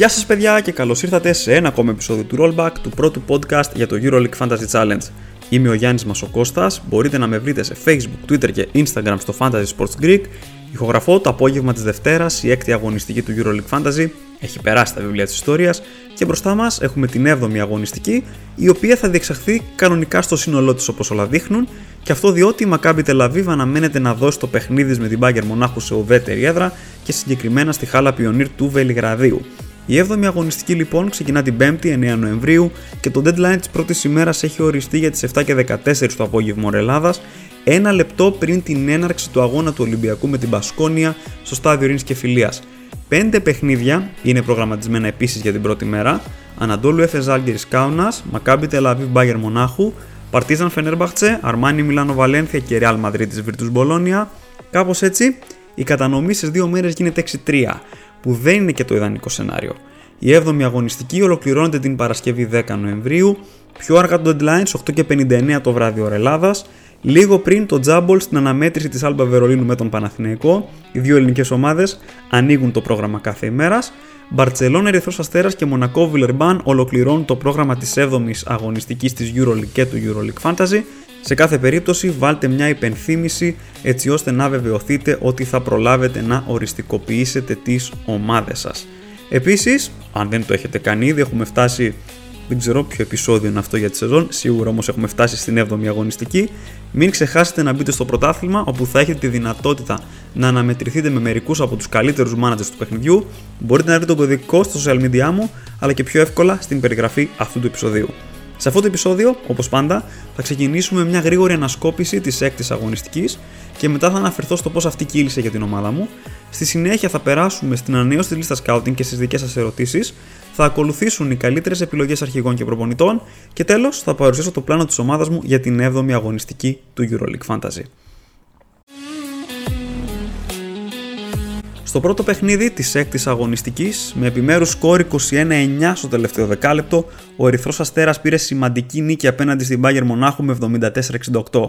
Γεια σας παιδιά και καλώς ήρθατε σε ένα ακόμα επεισόδιο του Rollback του πρώτου podcast για το EuroLeague Fantasy Challenge. Είμαι ο Γιάννης Μασοκώστας, μπορείτε να με βρείτε σε Facebook, Twitter και Instagram στο Fantasy Sports Greek. Ηχογραφώ το απόγευμα της Δευτέρας, η έκτη αγωνιστική του EuroLeague Fantasy, έχει περάσει τα βιβλία της ιστορίας και μπροστά μας έχουμε την 7η αγωνιστική, η οποία θα διεξαχθεί κανονικά στο σύνολό της όπως όλα δείχνουν και αυτό διότι η Maccabi Tel αναμένεται να δώσει το παιχνίδι με την Bayern Μονάχου σε ουδέτερη έδρα και συγκεκριμένα στη χάλα Πιονίρ του Βελιγραδίου. Η 7η αγωνιστική λοιπόν ξεκινά την 5η 9 Νοεμβρίου και το deadline της πρώτης ημέρας έχει οριστεί για τις 7 και 14 το απόγευμα Ελλάδας, ένα λεπτό πριν την έναρξη του αγώνα του Ολυμπιακού με την Πασκόνια στο στάδιο Ρήνης και Φιλίας. Πέντε παιχνίδια είναι προγραμματισμένα επίσης για την πρώτη μέρα, Ανατόλου Εφες Ζάλγκερης Κάουνας, Μακάμπι Τελαβίβ Μπάγερ Μονάχου, Παρτίζαν Φενέρμπαχτσε, Αρμάνι Μιλάνο Βαλένθια και Ρεάλ Μαδρίτης Βιρτούς Μπολόνια. Κάπως έτσι, η κατανομή στις δύο μέρες γίνεται 6-3 που δεν είναι και το ιδανικό σενάριο. Η 7η αγωνιστική ολοκληρώνεται την Παρασκευή 10 Νοεμβρίου, πιο αργά το deadline στις 8.59 το βράδυ ώρα Ελλάδας, λίγο πριν το Τζάμπολ στην αναμέτρηση της Άλμπα Βερολίνου με τον Παναθηναϊκό. Οι δύο ελληνικές ομάδες ανοίγουν το πρόγραμμα κάθε ημέρας. Μπαρτσελόν, Ερυθρός Αστέρας και Μονακό Βιλερμπάν ολοκληρώνουν το πρόγραμμα της 7ης αγωνιστικής της EuroLeague και του EuroLeague Fantasy. Σε κάθε περίπτωση βάλτε μια υπενθύμηση έτσι ώστε να βεβαιωθείτε ότι θα προλάβετε να οριστικοποιήσετε τις ομάδες σας. Επίσης, αν δεν το έχετε κάνει ήδη, έχουμε φτάσει, δεν ξέρω ποιο επεισόδιο είναι αυτό για τη σεζόν, σίγουρα όμως έχουμε φτάσει στην 7η αγωνιστική. Μην ξεχάσετε να μπείτε στο πρωτάθλημα όπου θα έχετε τη δυνατότητα να αναμετρηθείτε με μερικούς από τους καλύτερους managers του παιχνιδιού. Μπορείτε να βρείτε τον κωδικό στο social media μου, αλλά και πιο εύκολα στην περιγραφή αυτού του επεισοδίου. Σε αυτό το επεισόδιο, όπως πάντα, θα ξεκινήσουμε μια γρήγορη ανασκόπηση της έκτης αγωνιστικής και μετά θα αναφερθώ στο πώς αυτή κύλησε για την ομάδα μου. Στη συνέχεια θα περάσουμε στην ανανέωση της λίστας scouting και στις δικές σας ερωτήσεις, θα ακολουθήσουν οι καλύτερες επιλογές αρχηγών και προπονητών και τέλος θα παρουσιάσω το πλάνο της ομάδας μου για την 7η αγωνιστική του EuroLeague Fantasy. Στο πρώτο παιχνίδι της έκτης αγωνιστικής, με επιμέρους σκόρ 21-9 στο τελευταίο δεκάλεπτο, ο Ερυθρός Αστέρας πήρε σημαντική νίκη απέναντι στην Bayern Μονάχου με 74-68.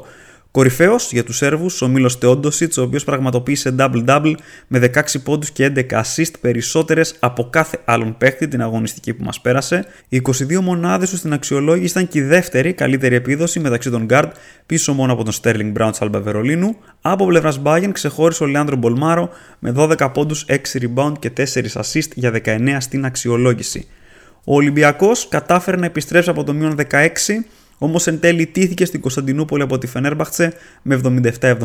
Κορυφαίος για τους Σέρβους ο Μίλος Τεόντοσιτς, ο οποίος πραγματοποίησε double-double με 16 πόντους και 11 assist περισσότερες από κάθε άλλον παίχτη την αγωνιστική που μας πέρασε. Οι 22 μονάδες τους στην αξιολόγηση ήταν και η δεύτερη καλύτερη επίδοση μεταξύ των guard, πίσω μόνο από τον Sterling Brown Αλμπα Βερολίνου. Από πλευράς Bayern ξεχώρισε ο Λεάνδρο Μπολμάρο με 12 πόντους, 6 rebound και 4 assist για 19 στην αξιολόγηση. Ο Ολυμπιακός κατάφερε να επιστρέψει από το μείον 16 Όμως εν τέλει τήθηκε στην Κωνσταντινούπολη από τη Φενέρμπαχτσε με 77-79.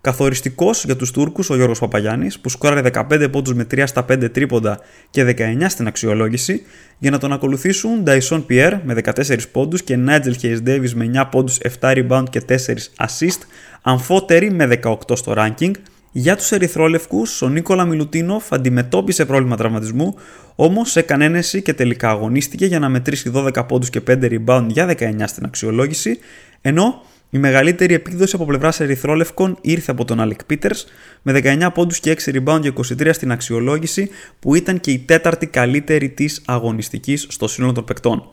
Καθοριστικός για τους Τούρκους ο Γιώργος Παπαγιάννης, που σκόραρε 15 πόντους με 3 στα 5 τρίποντα και 19 στην αξιολόγηση, για να τον ακολουθήσουν Dyson Pierre με 14 πόντους και Nigel Hayes Davis με 9 πόντους, 7 rebound και 4 assist, αμφότεροι με 18 στο ranking, για τους ερυθρόλευκους, ο Νίκολα Μιλουτίνοφ αντιμετώπισε πρόβλημα τραυματισμού, όμως έκανε ένεση και τελικά αγωνίστηκε για να μετρήσει 12 πόντους και 5 rebound για 19 στην αξιολόγηση, ενώ η μεγαλύτερη επίδοση από πλευράς ερυθρόλευκων ήρθε από τον Αλεκ Πίτερς με 19 πόντους και 6 rebound και 23 στην αξιολόγηση που ήταν και η τέταρτη καλύτερη της αγωνιστικής στο σύνολο των παικτών.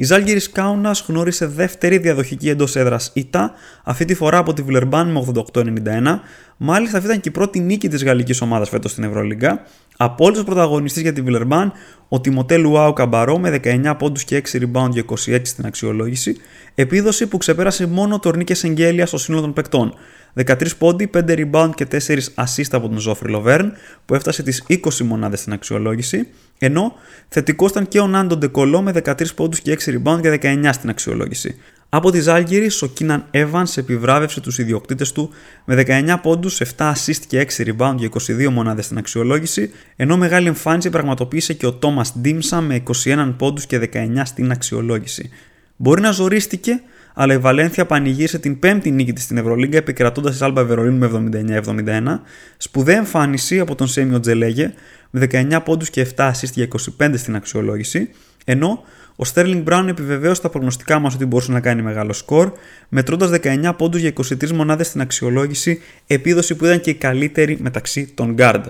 Η Ζάλγκυρη Κάουνας γνώρισε δεύτερη διαδοχική εντός έδρας ήττα, αυτή τη φορά από τη Βιλερμπάν με 88-91. Μάλιστα, αυτή ήταν και η πρώτη νίκη της γαλλικής ομάδας φέτος στην Ευρωλίγκα. Απόλυτο πρωταγωνιστή για τη Βιλερμπάν, ο Τιμωτέ Λουάου Καμπαρό με 19 πόντους και 6 rebound και 26 στην αξιολόγηση, επίδοση που ξεπέρασε μόνο το Νίκε Εγγέλια στο σύνολο των παικτών. 13 πόντι, 5 rebound και 4 assist από τον Ζόφρι Λοβέρν, που έφτασε τις 20 μονάδες στην αξιολόγηση. Ενώ θετικός ήταν και ο Νάντο Ντεκολό με 13 πόντους και 6 rebound και 19 στην αξιολόγηση. Από τη Ζάλγκυρη, ο Κίναν Evans επιβράβευσε τους ιδιοκτήτες του με 19 πόντους, 7 assist και 6 rebound και 22 μονάδες στην αξιολόγηση, ενώ μεγάλη εμφάνιση πραγματοποίησε και ο Τόμας Ντίμσα με 21 πόντους και 19 στην αξιολόγηση. Μπορεί να ζορίστηκε, αλλά η Βαλένθια πανηγύρισε την πέμπτη νίκη της στην Ευρωλίγκα επικρατώντας της Άλμπα Βερολίνου με 79-71, σπουδαία εμφάνιση από τον Σέμιο Τζελέγε με 19 πόντους και 7 assist για 25 στην αξιολόγηση, ενώ ο Sterling Brown επιβεβαίωσε τα προγνωστικά μας ότι μπορούσε να κάνει μεγάλο σκορ, μετρώντας 19 πόντους για 23 μονάδες στην αξιολόγηση, επίδοση που ήταν και η καλύτερη μεταξύ των guard.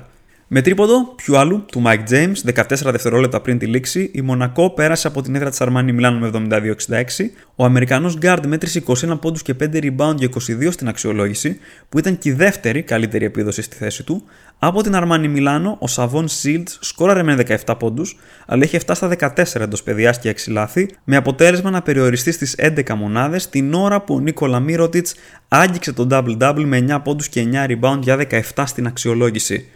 Με τρίποντο πιου άλλου του Mike James 14 δευτερόλεπτα πριν τη λήξη, η Μονακό πέρασε από την έδρα της Αρμάνι Μιλάνο με 72-66. Ο Αμερικανός Guard μέτρησε 21 πόντους και 5 rebound για 22 στην αξιολόγηση, που ήταν και η δεύτερη καλύτερη επίδοση στη θέση του. Από την Αρμάνι Μιλάνο, ο Σαβόν Σίλτς σκόραρε με 17 πόντους, αλλά είχε φτάσει στα 14 εντός παιδιάς και 6 λάθη, με αποτέλεσμα να περιοριστεί στις 11 μονάδες την ώρα που ο Νίκολα Μύρωτιτς άγγιξε τον double-double με 9 πόντους και 9 rebound για 17 στην αξιολόγηση.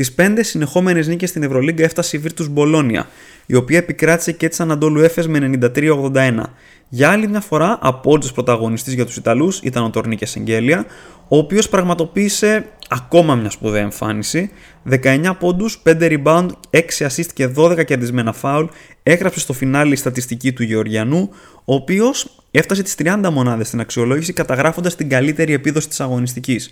Τις πέντε συνεχόμενες νίκες στην Ευρωλίγκα έφτασε η Virtus Μπολόνια, η οποία επικράτησε και τη Ανατόλου Έφε με 93-81. Για άλλη μια φορά, απόλυτο πρωταγωνιστής για τους Ιταλούς ήταν ο Τορνίκε Εγγέλια, ο οποίος πραγματοποίησε ακόμα μια σπουδαία εμφάνιση. 19 πόντους, 5 rebound, 6 assist και 12 κερδισμένα foul, έγραψε στο φινάλι η στατιστική του Γεωργιανού, ο οποίος έφτασε τις 30 μονάδες στην αξιολόγηση καταγράφοντας την καλύτερη επίδοση της αγωνιστικής.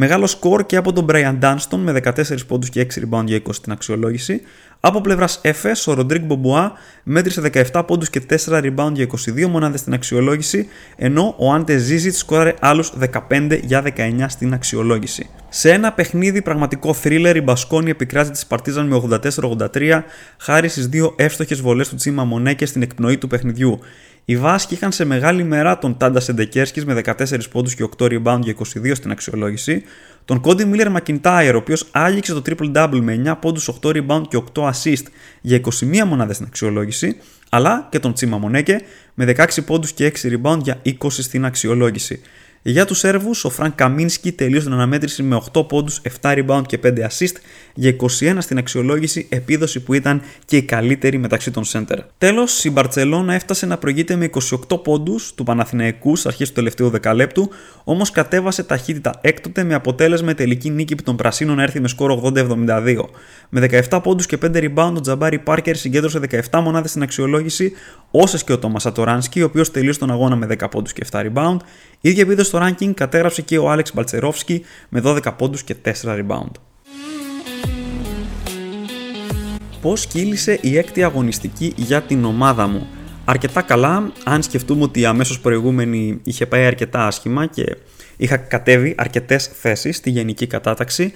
Μεγάλο σκορ και από τον Brian Dunston με 14 πόντους και 6 rebound για 20 στην αξιολόγηση. Από πλευράς FS, ο Ροντρίγκ Μπομποά μέτρησε 17 πόντους και 4 rebound για 22 μονάδες στην αξιολόγηση, ενώ ο Άντε Ζίζιτ σκόραρε άλλους 15 για 19 στην αξιολόγηση. Σε ένα παιχνίδι πραγματικό thriller, η Μπασκόνη επικράτησε τη Παρτίζαν με 84-83, χάρη στις δύο εύστοχες βολές του Τσίμα Μονέκε στην εκπνοή του παιχνιδιού. Οι Βάσκοι είχαν σε μεγάλη μερά τον Τάντα Σεντεκέρσκι με 14 πόντους και 8 rebound για 22 στην αξιολόγηση, τον Κόντι Μίλλερ Μακιντάιρ, ο οποίος άγγιξε το triple double με 9 πόντους, 8 rebound και 8 assist για 21 μονάδες στην αξιολόγηση, αλλά και τον Τσίμα Μονέκε με 16 πόντους και 6 rebound για 20 στην αξιολόγηση. Για τους Σέρβους, ο Φρανκ Καμίνσκι τελείωσε την αναμέτρηση με 8 πόντους, 7 rebound και 5 assist για 21 στην αξιολόγηση, επίδοση που ήταν και η καλύτερη μεταξύ των center. Τέλος, η Μπαρσελόνα έφτασε να προηγείται με 28 πόντους του Παναθηναϊκού στις αρχές του τελευταίου δεκαλέπτου, όμως κατέβασε ταχύτητα έκτοτε με αποτέλεσμα η τελική νίκη των Πρασίνων να έρθει με σκορ 80-72. Με 17 πόντους και 5 rebound, ο Τζαμπάρι Πάρκερ συγκέντρωσε 17 μονάδες στην αξιολόγηση, όσες και ο Τόμας Ατοράνσκι, ο οποίος τελείωσε τον αγώνα με 10 πόντους και 7 rebound. ίδια επίδοση στο ranking κατέγραψε και ο Άλεξ Μπαλτσερόφσκι με 12 πόντους και 4 rebound. Πώς κύλησε η έκτη αγωνιστική για την ομάδα μου; Αρκετά καλά, αν σκεφτούμε ότι η αμέσως προηγούμενη είχε πάει αρκετά άσχημα και είχα κατέβει αρκετές θέσεις στη γενική κατάταξη,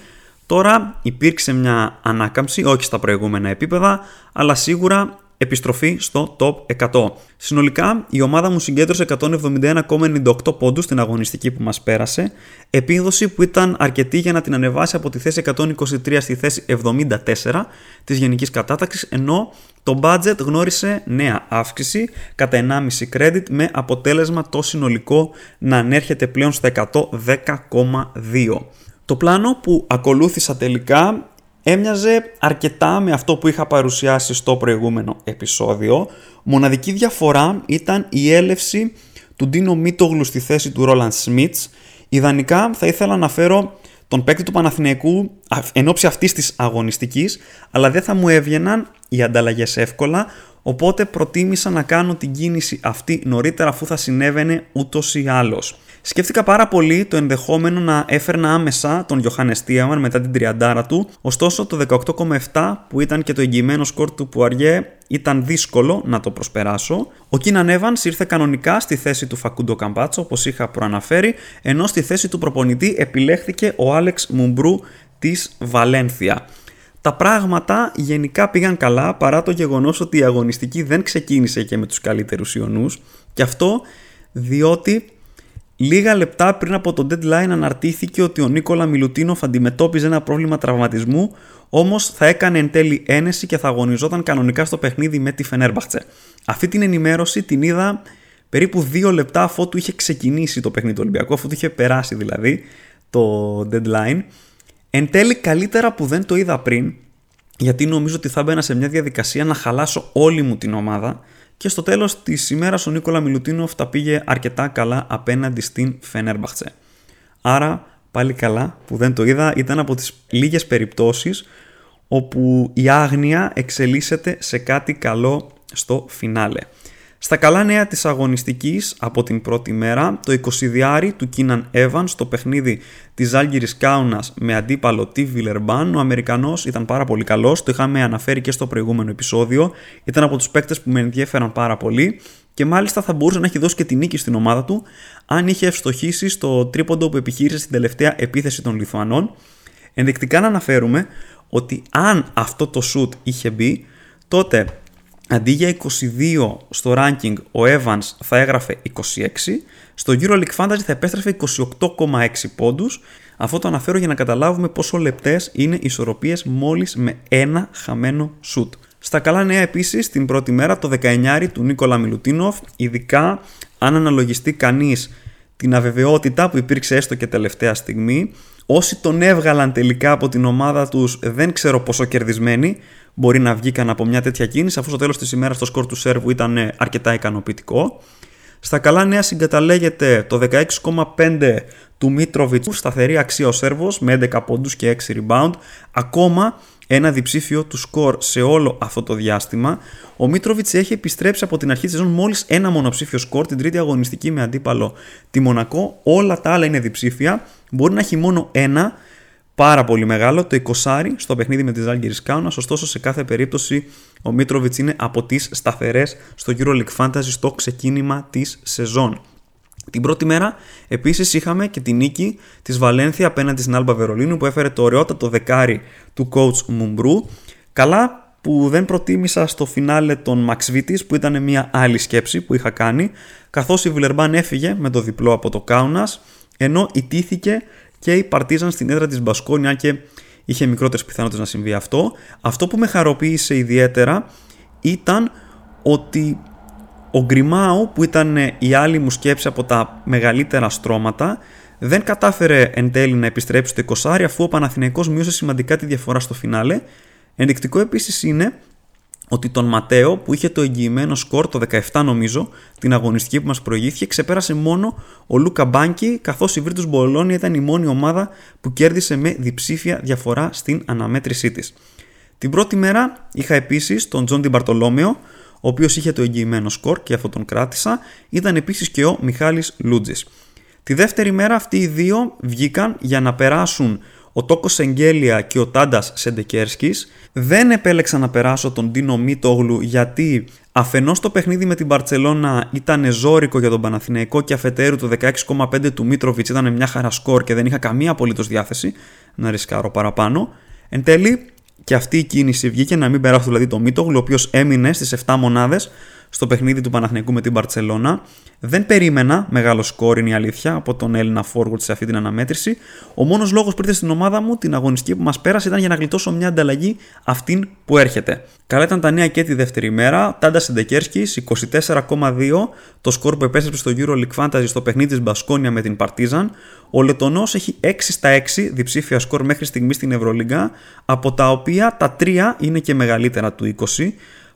τώρα υπήρξε μια ανάκαμψη, όχι στα προηγούμενα επίπεδα, αλλά σίγουρα επιστροφή στο top 100. Συνολικά, η ομάδα μου συγκέντρωσε 171,98 πόντους στην αγωνιστική που μας πέρασε, επίδοση που ήταν αρκετή για να την ανεβάσει από τη θέση 123 στη θέση 74 της γενικής κατάταξης, ενώ το budget γνώρισε νέα αύξηση κατά 1,5 credit με αποτέλεσμα το συνολικό να ανέρχεται πλέον στα 110,2. Το πλάνο που ακολούθησα τελικά έμοιαζε αρκετά με αυτό που είχα παρουσιάσει στο προηγούμενο επεισόδιο. Μοναδική διαφορά ήταν η έλευση του Ντίνο Μίτογλου στη θέση του Ρόλαντ Σμιτς. Ιδανικά θα ήθελα να φέρω τον παίκτη του Παναθηναϊκού εν ώψη αυτής της αγωνιστικής, αλλά δεν θα μου έβγαιναν οι ανταλλαγές εύκολα, οπότε προτίμησα να κάνω την κίνηση αυτή νωρίτερα αφού θα συνέβαινε ούτως ή άλλως. Σκέφτηκα πάρα πολύ το ενδεχόμενο να έφερνα άμεσα τον Γιωχάνε Τίαμαν μετά την τριαντάρα του, ωστόσο το 18,7 που ήταν και το εγγυημένο σκορ του Πουαριέ ήταν δύσκολο να το προσπεράσω. Ο Κίναν Evans ήρθε κανονικά στη θέση του Φακούντο Καμπάτσο όπως είχα προαναφέρει, ενώ στη θέση του προπονητή επιλέχθηκε ο Άλεξ Μουμπρού της Βαλένθια. Τα πράγματα γενικά πήγαν καλά παρά το γεγονός ότι η αγωνιστική δεν ξεκίνησε και με τους καλύτερους Ιωνούς και αυτό διότι Λίγα λεπτά πριν από το deadline αναρτήθηκε ότι ο Νίκολα Μιλουτίνοφ αντιμετώπιζε ένα πρόβλημα τραυματισμού, όμως θα έκανε εν τέλει ένεση και θα αγωνιζόταν κανονικά στο παιχνίδι με τη Φενέρμπαχτσε. Αυτή την ενημέρωση την είδα περίπου δύο λεπτά αφού του είχε ξεκινήσει το παιχνίδι του Ολυμπιακού, αφού του είχε περάσει δηλαδή το deadline. Εν τέλει καλύτερα που δεν το είδα πριν, γιατί νομίζω ότι θα μπαίνα σε μια διαδικασία να χαλάσω όλη μου την ομάδα και στο τέλος της ημέρας ο Νίκολα Μιλουτίνοφ τα πήγε αρκετά καλά απέναντι στην Φενέρμπαχτσε. Άρα πάλι καλά που δεν το είδα ήταν από τις λίγες περιπτώσεις όπου η άγνοια εξελίσσεται σε κάτι καλό στο φινάλε. Στα καλά νέα της αγωνιστικής από την πρώτη μέρα, το 20 του Κίναν Evans στο παιχνίδι της Άλγηρης Κάουνας με αντίπαλο τη Βιλερμπάν, ο Αμερικανός ήταν πάρα πολύ καλός, το είχαμε αναφέρει και στο προηγούμενο επεισόδιο, ήταν από τους παίκτες που με ενδιαφέραν πάρα πολύ και μάλιστα θα μπορούσε να έχει δώσει και τη νίκη στην ομάδα του αν είχε ευστοχήσει στο τρίποντο που επιχείρησε στην τελευταία επίθεση των Λιθουανών. Ενδεικτικά να αναφέρουμε ότι αν αυτό το shoot είχε μπει, τότε αντί για 22 στο ranking ο Evans θα έγραφε 26, στο EuroLeague Fantasy θα επέστρεφε 28,6 πόντους. Αυτό το αναφέρω για να καταλάβουμε πόσο λεπτές είναι οι ισορροπίες μόλις με ένα χαμένο shoot. Στα καλά νέα επίσης την πρώτη μέρα το 19 του Νίκολα Μιλουτίνοφ, ειδικά αν αναλογιστεί κανείς την αβεβαιότητα που υπήρξε έστω και τελευταία στιγμή. Όσοι τον έβγαλαν τελικά από την ομάδα τους δεν ξέρω πόσο κερδισμένοι μπορεί να βγήκαν από μια τέτοια κίνηση αφού στο τέλος της ημέρας το σκορ του Σέρβου ήταν ε, αρκετά ικανοποιητικό. Στα καλά νέα συγκαταλέγεται το 16,5 του Μίτροβιτς, σταθερή αξία ο Σέρβος με 11 πόντους και 6 rebound. Ακόμα ένα διψήφιο του σκορ σε όλο αυτό το διάστημα. Ο Μίτροβιτς έχει επιστρέψει από την αρχή της σεζόν μόλις ένα μονοψήφιο σκορ, την τρίτη αγωνιστική με αντίπαλο τη Μονακό. Όλα τα άλλα είναι διψήφια. Μπορεί να έχει μόνο ένα πάρα πολύ μεγάλο, το 20 στο παιχνίδι με τη Ζάλγκη Κάουνας. Ωστόσο, σε κάθε περίπτωση ο Μίτροβιτς είναι από τις σταθερές στο EuroLeague Fantasy στο ξεκίνημα της σεζόν. Την πρώτη μέρα επίσης είχαμε και τη νίκη της Βαλένθια απέναντι στην Άλμπα Βερολίνου που έφερε το ωραιότατο δεκάρι του coach Μουμπρού. Καλά που δεν προτίμησα στο φινάλε τον Μαξβίτης που ήταν μια άλλη σκέψη που είχα κάνει καθώς η Βιλερμπάν έφυγε με το διπλό από το Κάουνας ενώ ιτήθηκε και η Παρτίζαν στην έδρα της Μπασκόνια και είχε μικρότερες πιθανότητες να συμβεί αυτό. Αυτό που με χαροποίησε ιδιαίτερα ήταν ότι ο Γκριμάου που ήταν η άλλη μου σκέψη από τα μεγαλύτερα στρώματα δεν κατάφερε εν τέλει να επιστρέψει στο 20 αφού ο Παναθηναϊκός μείωσε σημαντικά τη διαφορά στο φινάλε. Ενδεικτικό επίσης είναι ότι τον Ματέο που είχε το εγγυημένο σκορ το 17 νομίζω την αγωνιστική που μας προηγήθηκε ξεπέρασε μόνο ο Λούκα Μπάνκι καθώς η Βίρτους Μπολόνια ήταν η μόνη ομάδα που κέρδισε με διψήφια διαφορά στην αναμέτρησή της. Την πρώτη μέρα είχα επίσης τον Τζον Ντιμπαρτολόμεο ο οποίος είχε το εγγυημένο σκορ και αυτό τον κράτησα, ήταν επίσης και ο Μιχάλης Λούντζης. Τη δεύτερη μέρα αυτοί οι δύο βγήκαν για να περάσουν ο Τόκο Σεγγέλια και ο Τάντας Σεντεκέρσκις. Δεν επέλεξα να περάσω τον Ντίνο Μίτογλου γιατί αφενός το παιχνίδι με την Μπαρτσελώνα ήταν ζόρικο για τον Παναθηναϊκό και αφετέρου το 16,5 του Μίτροβιτς ήταν μια χαρά σκορ και δεν είχα καμία απολύτως διάθεση να ρισκάρω παραπάνω. Εν τέλει, και αυτή η κίνηση βγήκε να μην περάσει δηλαδή το Μίτογλου, ο οποίος έμεινε στις 7 μονάδες στο παιχνίδι του Παναθηναϊκού με την Παρσελώνα. Δεν περίμενα μεγάλο σκόρ, είναι η αλήθεια, από τον Έλληνα forward σε αυτή την αναμέτρηση. Ο μόνος λόγος που ήρθε στην ομάδα μου την αγωνιστική που μας πέρασε ήταν για να γλιτώσω μια ανταλλαγή αυτήν που έρχεται. Καλά ήταν τα νέα και τη δεύτερη μέρα. Τάντα Σεντεκέρσκη 24,2 το σκορ που επέστρεψε στο EuroLeague Fantasy στο παιχνίδι της Μπασκόνια με την Παρτίζαν. Ο Λετωνός έχει 6 στα 6 διψήφια σκορ μέχρι στιγμής στην Ευρωλίγκα, από τα οποία τα 3 είναι και μεγαλύτερα του 20.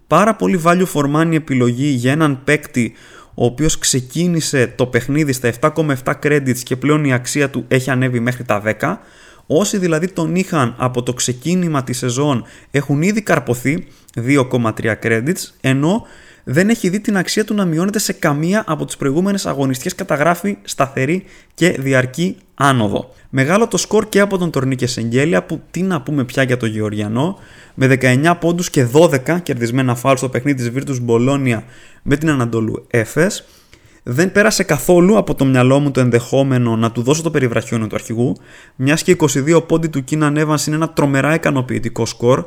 Πάρα πολύ value for money επιλογή για έναν παίκτη ο οποίος ξεκίνησε το παιχνίδι στα 7,7 credits και πλέον η αξία του έχει ανέβει μέχρι τα 10. Όσοι δηλαδή τον είχαν από το ξεκίνημα της σεζόν έχουν ήδη καρποθεί 2,3 credits, ενώ δεν έχει δει την αξία του να μειώνεται σε καμία από τις προηγούμενες αγωνιστικές καταγράφει σταθερή και διαρκή άνοδο. Μεγάλο το σκορ και από τον Τορνίκε Σεγγέλια που τι να πούμε πια για το Γεωργιανό με 19 πόντους και 12 κερδισμένα φάλ στο παιχνίδι της Virtus Μπολόνια με την Ανατολού Έφες. Δεν πέρασε καθόλου από το μυαλό μου το ενδεχόμενο να του δώσω το περιβραχιόνιο του αρχηγού, μιας και 22 πόντι του Κίναν Evans είναι ένα τρομερά ικανοποιητικό σκορ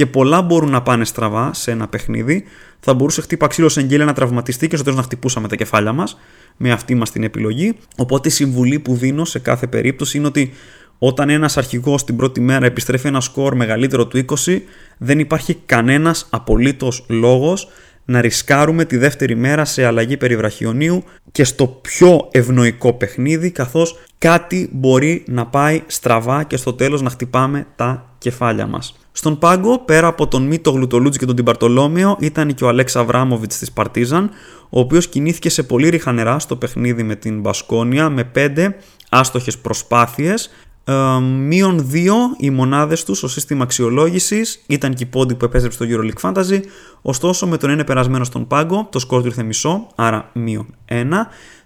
και πολλά μπορούν να πάνε στραβά σε ένα παιχνίδι. Θα μπορούσε χτύπα ξύλος εγγέλια να τραυματιστεί και στο τέλος να χτυπούσαμε τα κεφάλια μας με αυτή μας την επιλογή. Οπότε η συμβουλή που δίνω σε κάθε περίπτωση είναι ότι όταν ένας αρχηγός την πρώτη μέρα επιστρέφει ένα σκορ μεγαλύτερο του 20, δεν υπάρχει κανένας απολύτως λόγος να ρισκάρουμε τη δεύτερη μέρα σε αλλαγή περιβραχιονίου και στο πιο ευνοϊκό παιχνίδι καθώς κάτι μπορεί να πάει στραβά και στο τέλος να χτυπάμε τα κεφάλια μας. Στον πάγκο, πέρα από τον Μίτο Γλουτολούτζη και τον Τιμπαρτολόμιο, ήταν και ο Αλέξα Αβράμοβιτς της Παρτίζαν, ο οποίος κινήθηκε σε πολύ ρίχα νερά στο παιχνίδι με την Μπασκόνια με 5 άστοχες προσπάθειες. Ε, μείον 2 οι μονάδες τους στο σύστημα αξιολόγησης, ήταν και η πόντι που επέστρεψε στο EuroLeague Fantasy. Ωστόσο, με τον ένα περασμένο στον πάγκο, το σκορ του ήρθε μισό, άρα μείον 1,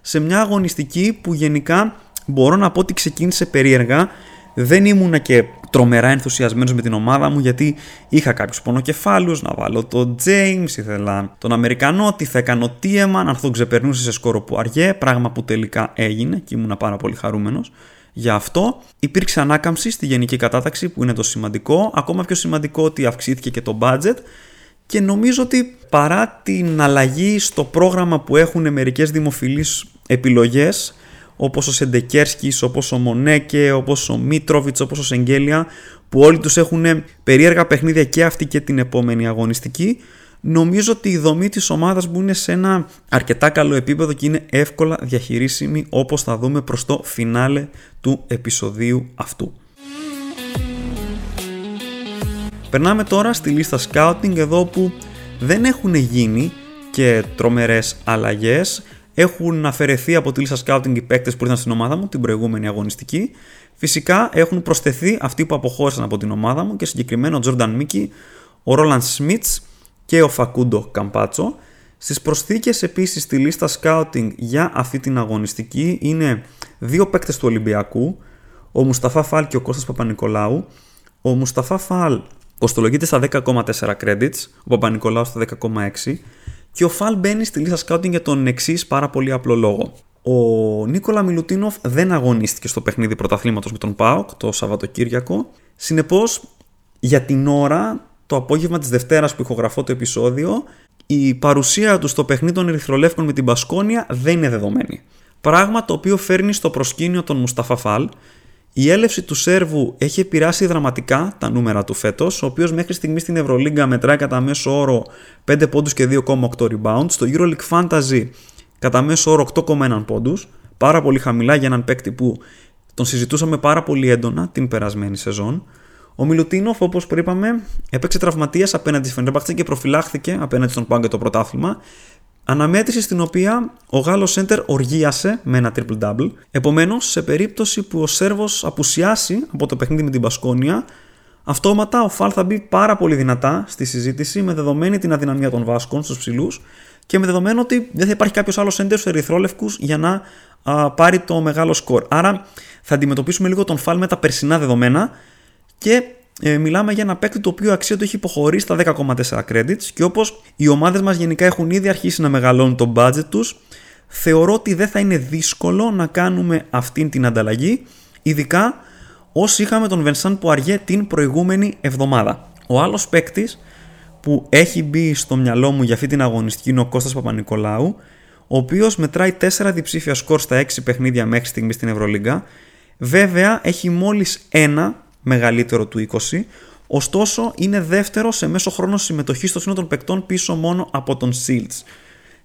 σε μια αγωνιστική που γενικά μπορώ να πω ότι ξεκίνησε περίεργα. Δεν ήμουνα και τρομερά ενθουσιασμένος με την ομάδα μου γιατί είχα κάποιους πονοκεφάλους, να βάλω τον James, ήθελα τον Αμερικανό, τι θα έκανε ο Τίεμαν, αν τον ξεπερνούσες σε σκόρο που αργέ, πράγμα που τελικά έγινε και ήμουνα πάρα πολύ χαρούμενος για αυτό. Υπήρξε ανάκαμψη στη γενική κατάταξη που είναι το σημαντικό. Ακόμα πιο σημαντικό ότι αυξήθηκε και το budget. Και νομίζω ότι παρά την αλλαγή στο πρόγραμμα που έχουν μερικές δημοφιλείς επιλογές όπως ο Σεντεκέρσκης, όπως ο Μονέκε, όπως ο Μίτροβιτς, όπως ο Σεγγέλια που όλοι τους έχουν περίεργα παιχνίδια και αυτή και την επόμενη αγωνιστική νομίζω ότι η δομή της ομάδας μου είναι σε ένα αρκετά καλό επίπεδο και είναι εύκολα διαχειρίσιμη όπως θα δούμε προς το φινάλε του επεισοδίου αυτού. Περνάμε τώρα στη λίστα scouting εδώ που δεν έχουν γίνει και τρομερές αλλαγές. Έχουν αφαιρεθεί από τη λίστα scouting οι παίκτες που ήρθαν στην ομάδα μου την προηγούμενη αγωνιστική. Φυσικά έχουν προσθεθεί αυτοί που αποχώρησαν από την ομάδα μου και συγκεκριμένο ο Jordan Mickey, ο Roland Smith και ο Φακούντο Καμπάτσο. Στις προσθήκες επίσης στη λίστα scouting για αυτή την αγωνιστική είναι δύο παίκτες του Ολυμπιακού, ο Μουσταφά Φάλ και ο Κώστας Παπα-Νικολάου. Ο Μουσταφά Φάλ κοστολογείται στα 10,4 credits, ο Παπα-Νικολάου στα 10,6 και ο Φάλ μπαίνει στη λίστα scouting για τον εξής πάρα πολύ απλό λόγο. Ο Νίκολα Μιλουτίνοφ δεν αγωνίστηκε στο παιχνίδι πρωταθλήματος με τον ΠΑΟΚ το Σαββατοκύριακο. Συνεπώς, για την ώρα το απόγευμα της Δευτέρας που ηχογραφώ το επεισόδιο, η παρουσία του στο παιχνίδι των Ερυθρολεύκων με την Πασκόνια δεν είναι δεδομένη. Πράγμα το οποίο φέρνει στο προσκήνιο τον Μουσταφά Φαλ. Η έλευση του Σέρβου έχει επηρεάσει δραματικά τα νούμερα του φέτος, ο οποίος μέχρι στιγμής στην Ευρωλίγκα μετράει κατά μέσο όρο 5 πόντους και 2,8 rebounds. Στο EuroLeague Fantasy κατά μέσο όρο 8,1 πόντους. Πάρα πολύ χαμηλά για έναν παίκτη που τον συζητούσαμε πάρα πολύ έντονα την περασμένη σεζόν. Ο Μιλουτίνοφ, όπως είπαμε, έπαιξε τραυματίας απέναντι στη Φενέρμπαχτσε και προφυλάχθηκε απέναντι στον Πάγκο το πρωτάθλημα. Αναμέτρηση στην οποία ο Γάλλος Σέντερ οργίασε με ένα triple-double. Επομένως, σε περίπτωση που ο Σέρβος απουσιάσει από το παιχνίδι με την Πασκόνια, αυτόματα ο Φαλ θα μπει πάρα πολύ δυνατά στη συζήτηση με δεδομένη την αδυναμία των Βάσκων στους ψηλούς και με δεδομένο ότι δεν θα υπάρχει κάποιος άλλος Σέντερ στους Ερυθρόλευκους για να α, πάρει το μεγάλο σκορ. Άρα θα αντιμετωπίσουμε λίγο τον Φαλ με τα περσινά δεδομένα και ε, μιλάμε για ένα παίκτη το οποίο αξία του έχει υποχωρήσει στα 10,4 credits και όπως οι ομάδες μας γενικά έχουν ήδη αρχίσει να μεγαλώνουν το budget τους θεωρώ ότι δεν θα είναι δύσκολο να κάνουμε αυτή την ανταλλαγή ειδικά όσοι είχαμε τον Βενσάν Πουαριέ την προηγούμενη εβδομάδα. Ο άλλος παίκτης που έχει μπει στο μυαλό μου για αυτή την αγωνιστική είναι ο Κώστας Παπα-Νικολάου ο οποίος μετράει 4 διψήφια σκορ στα 6 παιχνίδια μέχρι στιγμής στην Ευρωλίγκα. Βέβαια έχει μόλις ένα μεγαλύτερο του 20, ωστόσο είναι δεύτερο σε μέσο χρόνο συμμετοχής στο σύνολο των παικτών πίσω μόνο από τον Σίλτς.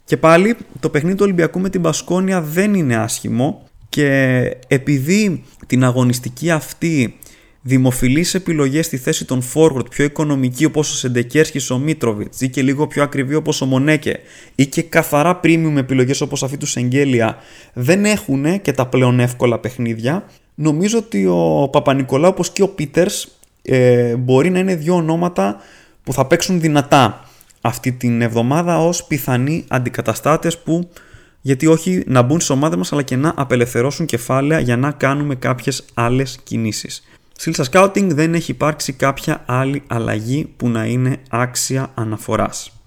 Και πάλι το παιχνίδι του Ολυμπιακού με την Πασκόνια δεν είναι άσχημο και επειδή την αγωνιστική αυτή δημοφιλείς επιλογές στη θέση των forward πιο οικονομική όπως ο Σεντεκέρσκης, ο Μίτροβιτς ή και λίγο πιο ακριβή όπως ο Μονέκε ή και καθαρά premium επιλογές όπως αυτή του Σεγγέλια δεν έχουν και τα πλέον εύκολα παιχνίδια νομίζω ότι ο Παπα-Νικολάου όπως και ο Πίτερς ε, μπορεί να είναι δύο ονόματα που θα παίξουν δυνατά αυτή την εβδομάδα ως πιθανοί αντικαταστάτες που γιατί όχι να μπουν στις ομάδες μας αλλά και να απελευθερώσουν κεφάλαια για να κάνουμε κάποιες άλλες κινήσεις. Στη Scouting δεν έχει υπάρξει κάποια άλλη αλλαγή που να είναι άξια αναφοράς.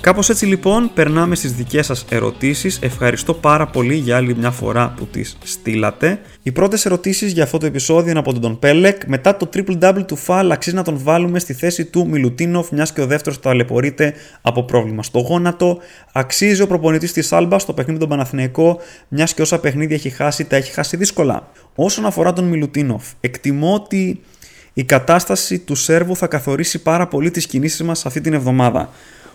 Κάπως έτσι λοιπόν περνάμε στις δικές σας ερωτήσεις. Ευχαριστώ πάρα πολύ για άλλη μια φορά που τις στείλατε. Οι πρώτες ερωτήσεις για αυτό το επεισόδιο είναι από τον Τον Πέλεκ. Μετά το triple double του Φαλ αξίζει να τον βάλουμε στη θέση του Μιλουτίνοφ μιας και ο δεύτερος ταλαιπωρείται από πρόβλημα στο γόνατο. Αξίζει ο προπονητής της Άλμπα στο παιχνίδι τον Παναθηναϊκό μιας και όσα παιχνίδια έχει χάσει τα έχει χάσει δύσκολα. Όσον αφορά τον Μιλουτίνοφ, εκτιμώ ότι η κατάσταση του Σέρβου θα καθορίσει πάρα πολύ τις κινήσεις μας αυτή την εβδομάδα.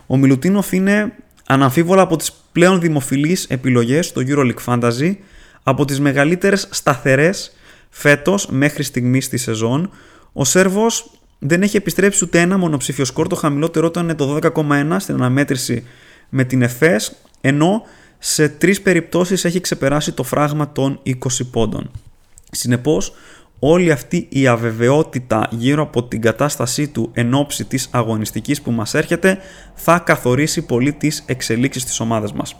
Ο Μιλουτίνοφ είναι αναμφίβολα από τις πλέον δημοφιλείς επιλογές στο EuroLeague Fantasy, από τις μεγαλύτερες σταθερές φέτος μέχρι στιγμής στη σεζόν. Ο Σέρβος δεν έχει επιστρέψει ούτε ένα μονοψήφιο σκορ, το χαμηλότερο ήταν το 12,1 στην αναμέτρηση με την ΕΦΕΣ, ενώ σε τρεις περιπτώσεις έχει ξεπεράσει το φράγμα των 20 πόντων. Συνεπώς, όλη αυτή η αβεβαιότητα γύρω από την κατάστασή του εν ώψη της αγωνιστικής που μας έρχεται θα καθορίσει πολύ τις εξελίξεις της ομάδας μας.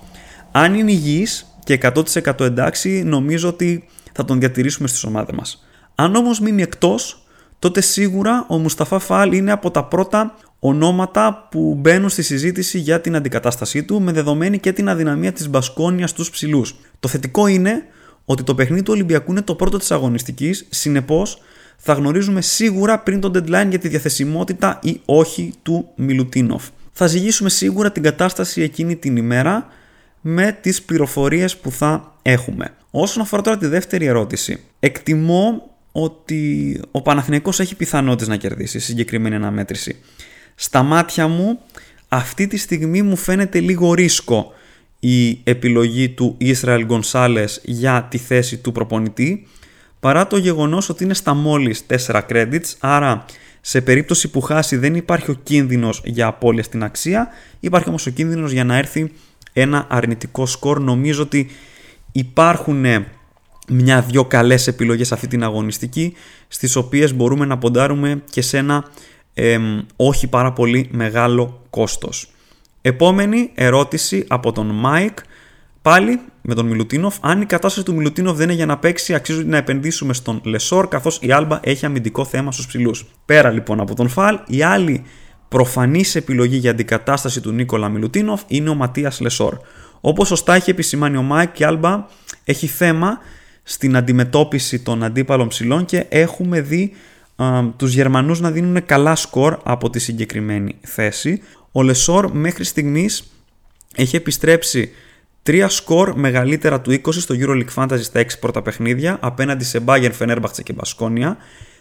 Αν είναι υγιής και 100% εντάξει νομίζω ότι θα τον διατηρήσουμε στις ομάδες μας. Αν όμως μείνει εκτός τότε σίγουρα ο Μουσταφά Φάλ είναι από τα πρώτα ονόματα που μπαίνουν στη συζήτηση για την αντικατάστασή του με δεδομένη και την αδυναμία της Μπασκόνιας στους ψηλούς. Το θετικό είναι ότι το παιχνίδι του Ολυμπιακού είναι το πρώτο της αγωνιστικής, συνεπώς θα γνωρίζουμε σίγουρα πριν το deadline για τη διαθεσιμότητα ή όχι του Μιλουτίνοφ. Θα ζυγίσουμε σίγουρα την κατάσταση εκείνη την ημέρα με τις πληροφορίες που θα έχουμε. Όσον αφορά τώρα τη δεύτερη ερώτηση, εκτιμώ ότι ο Παναθηναϊκός έχει πιθανότητες να κερδίσει συγκεκριμένη αναμέτρηση. Στα μάτια μου αυτή τη στιγμή μου φαίνεται λίγο ρίσκο η επιλογή του Ισραήλ Γκονσάλες για τη θέση του προπονητή παρά το γεγονός ότι είναι στα μόλις 4 credits άρα σε περίπτωση που χάσει δεν υπάρχει ο κίνδυνος για απώλεια στην αξία υπάρχει όμως ο κίνδυνος για να έρθει ένα αρνητικό σκορ νομίζω ότι υπάρχουν μια-δυο καλές επιλογές αυτή την αγωνιστική στις οποίες μπορούμε να ποντάρουμε και σε ένα όχι πάρα πολύ μεγάλο κόστος. Επόμενη ερώτηση από τον Μάικ, πάλι με τον Μιλουτίνοφ. Αν η κατάσταση του Μιλουτίνοφ δεν είναι για να παίξει, αξίζει να επενδύσουμε στον Λεσόρ, καθώς η Άλμπα έχει αμυντικό θέμα στους ψηλούς. Πέρα λοιπόν από τον Φαλ, η άλλη προφανής επιλογή για αντικατάσταση του Νίκολα Μιλουτίνοφ είναι ο Ματίας Λεσόρ. Όπως σωστά έχει επισημάνει ο Μάικ, η Άλμπα έχει θέμα στην αντιμετώπιση των αντίπαλων ψηλών και έχουμε δει α, τους Γερμανούς να δίνουν καλά σκορ από τη συγκεκριμένη θέση. Ο Λεσόρ μέχρι στιγμής έχει επιστρέψει 3 σκορ μεγαλύτερα του 20 στο EuroLeague Fantasy στα 6 πρώτα παιχνίδια απέναντι σε Bayern, Fenerbahce και Baskonia.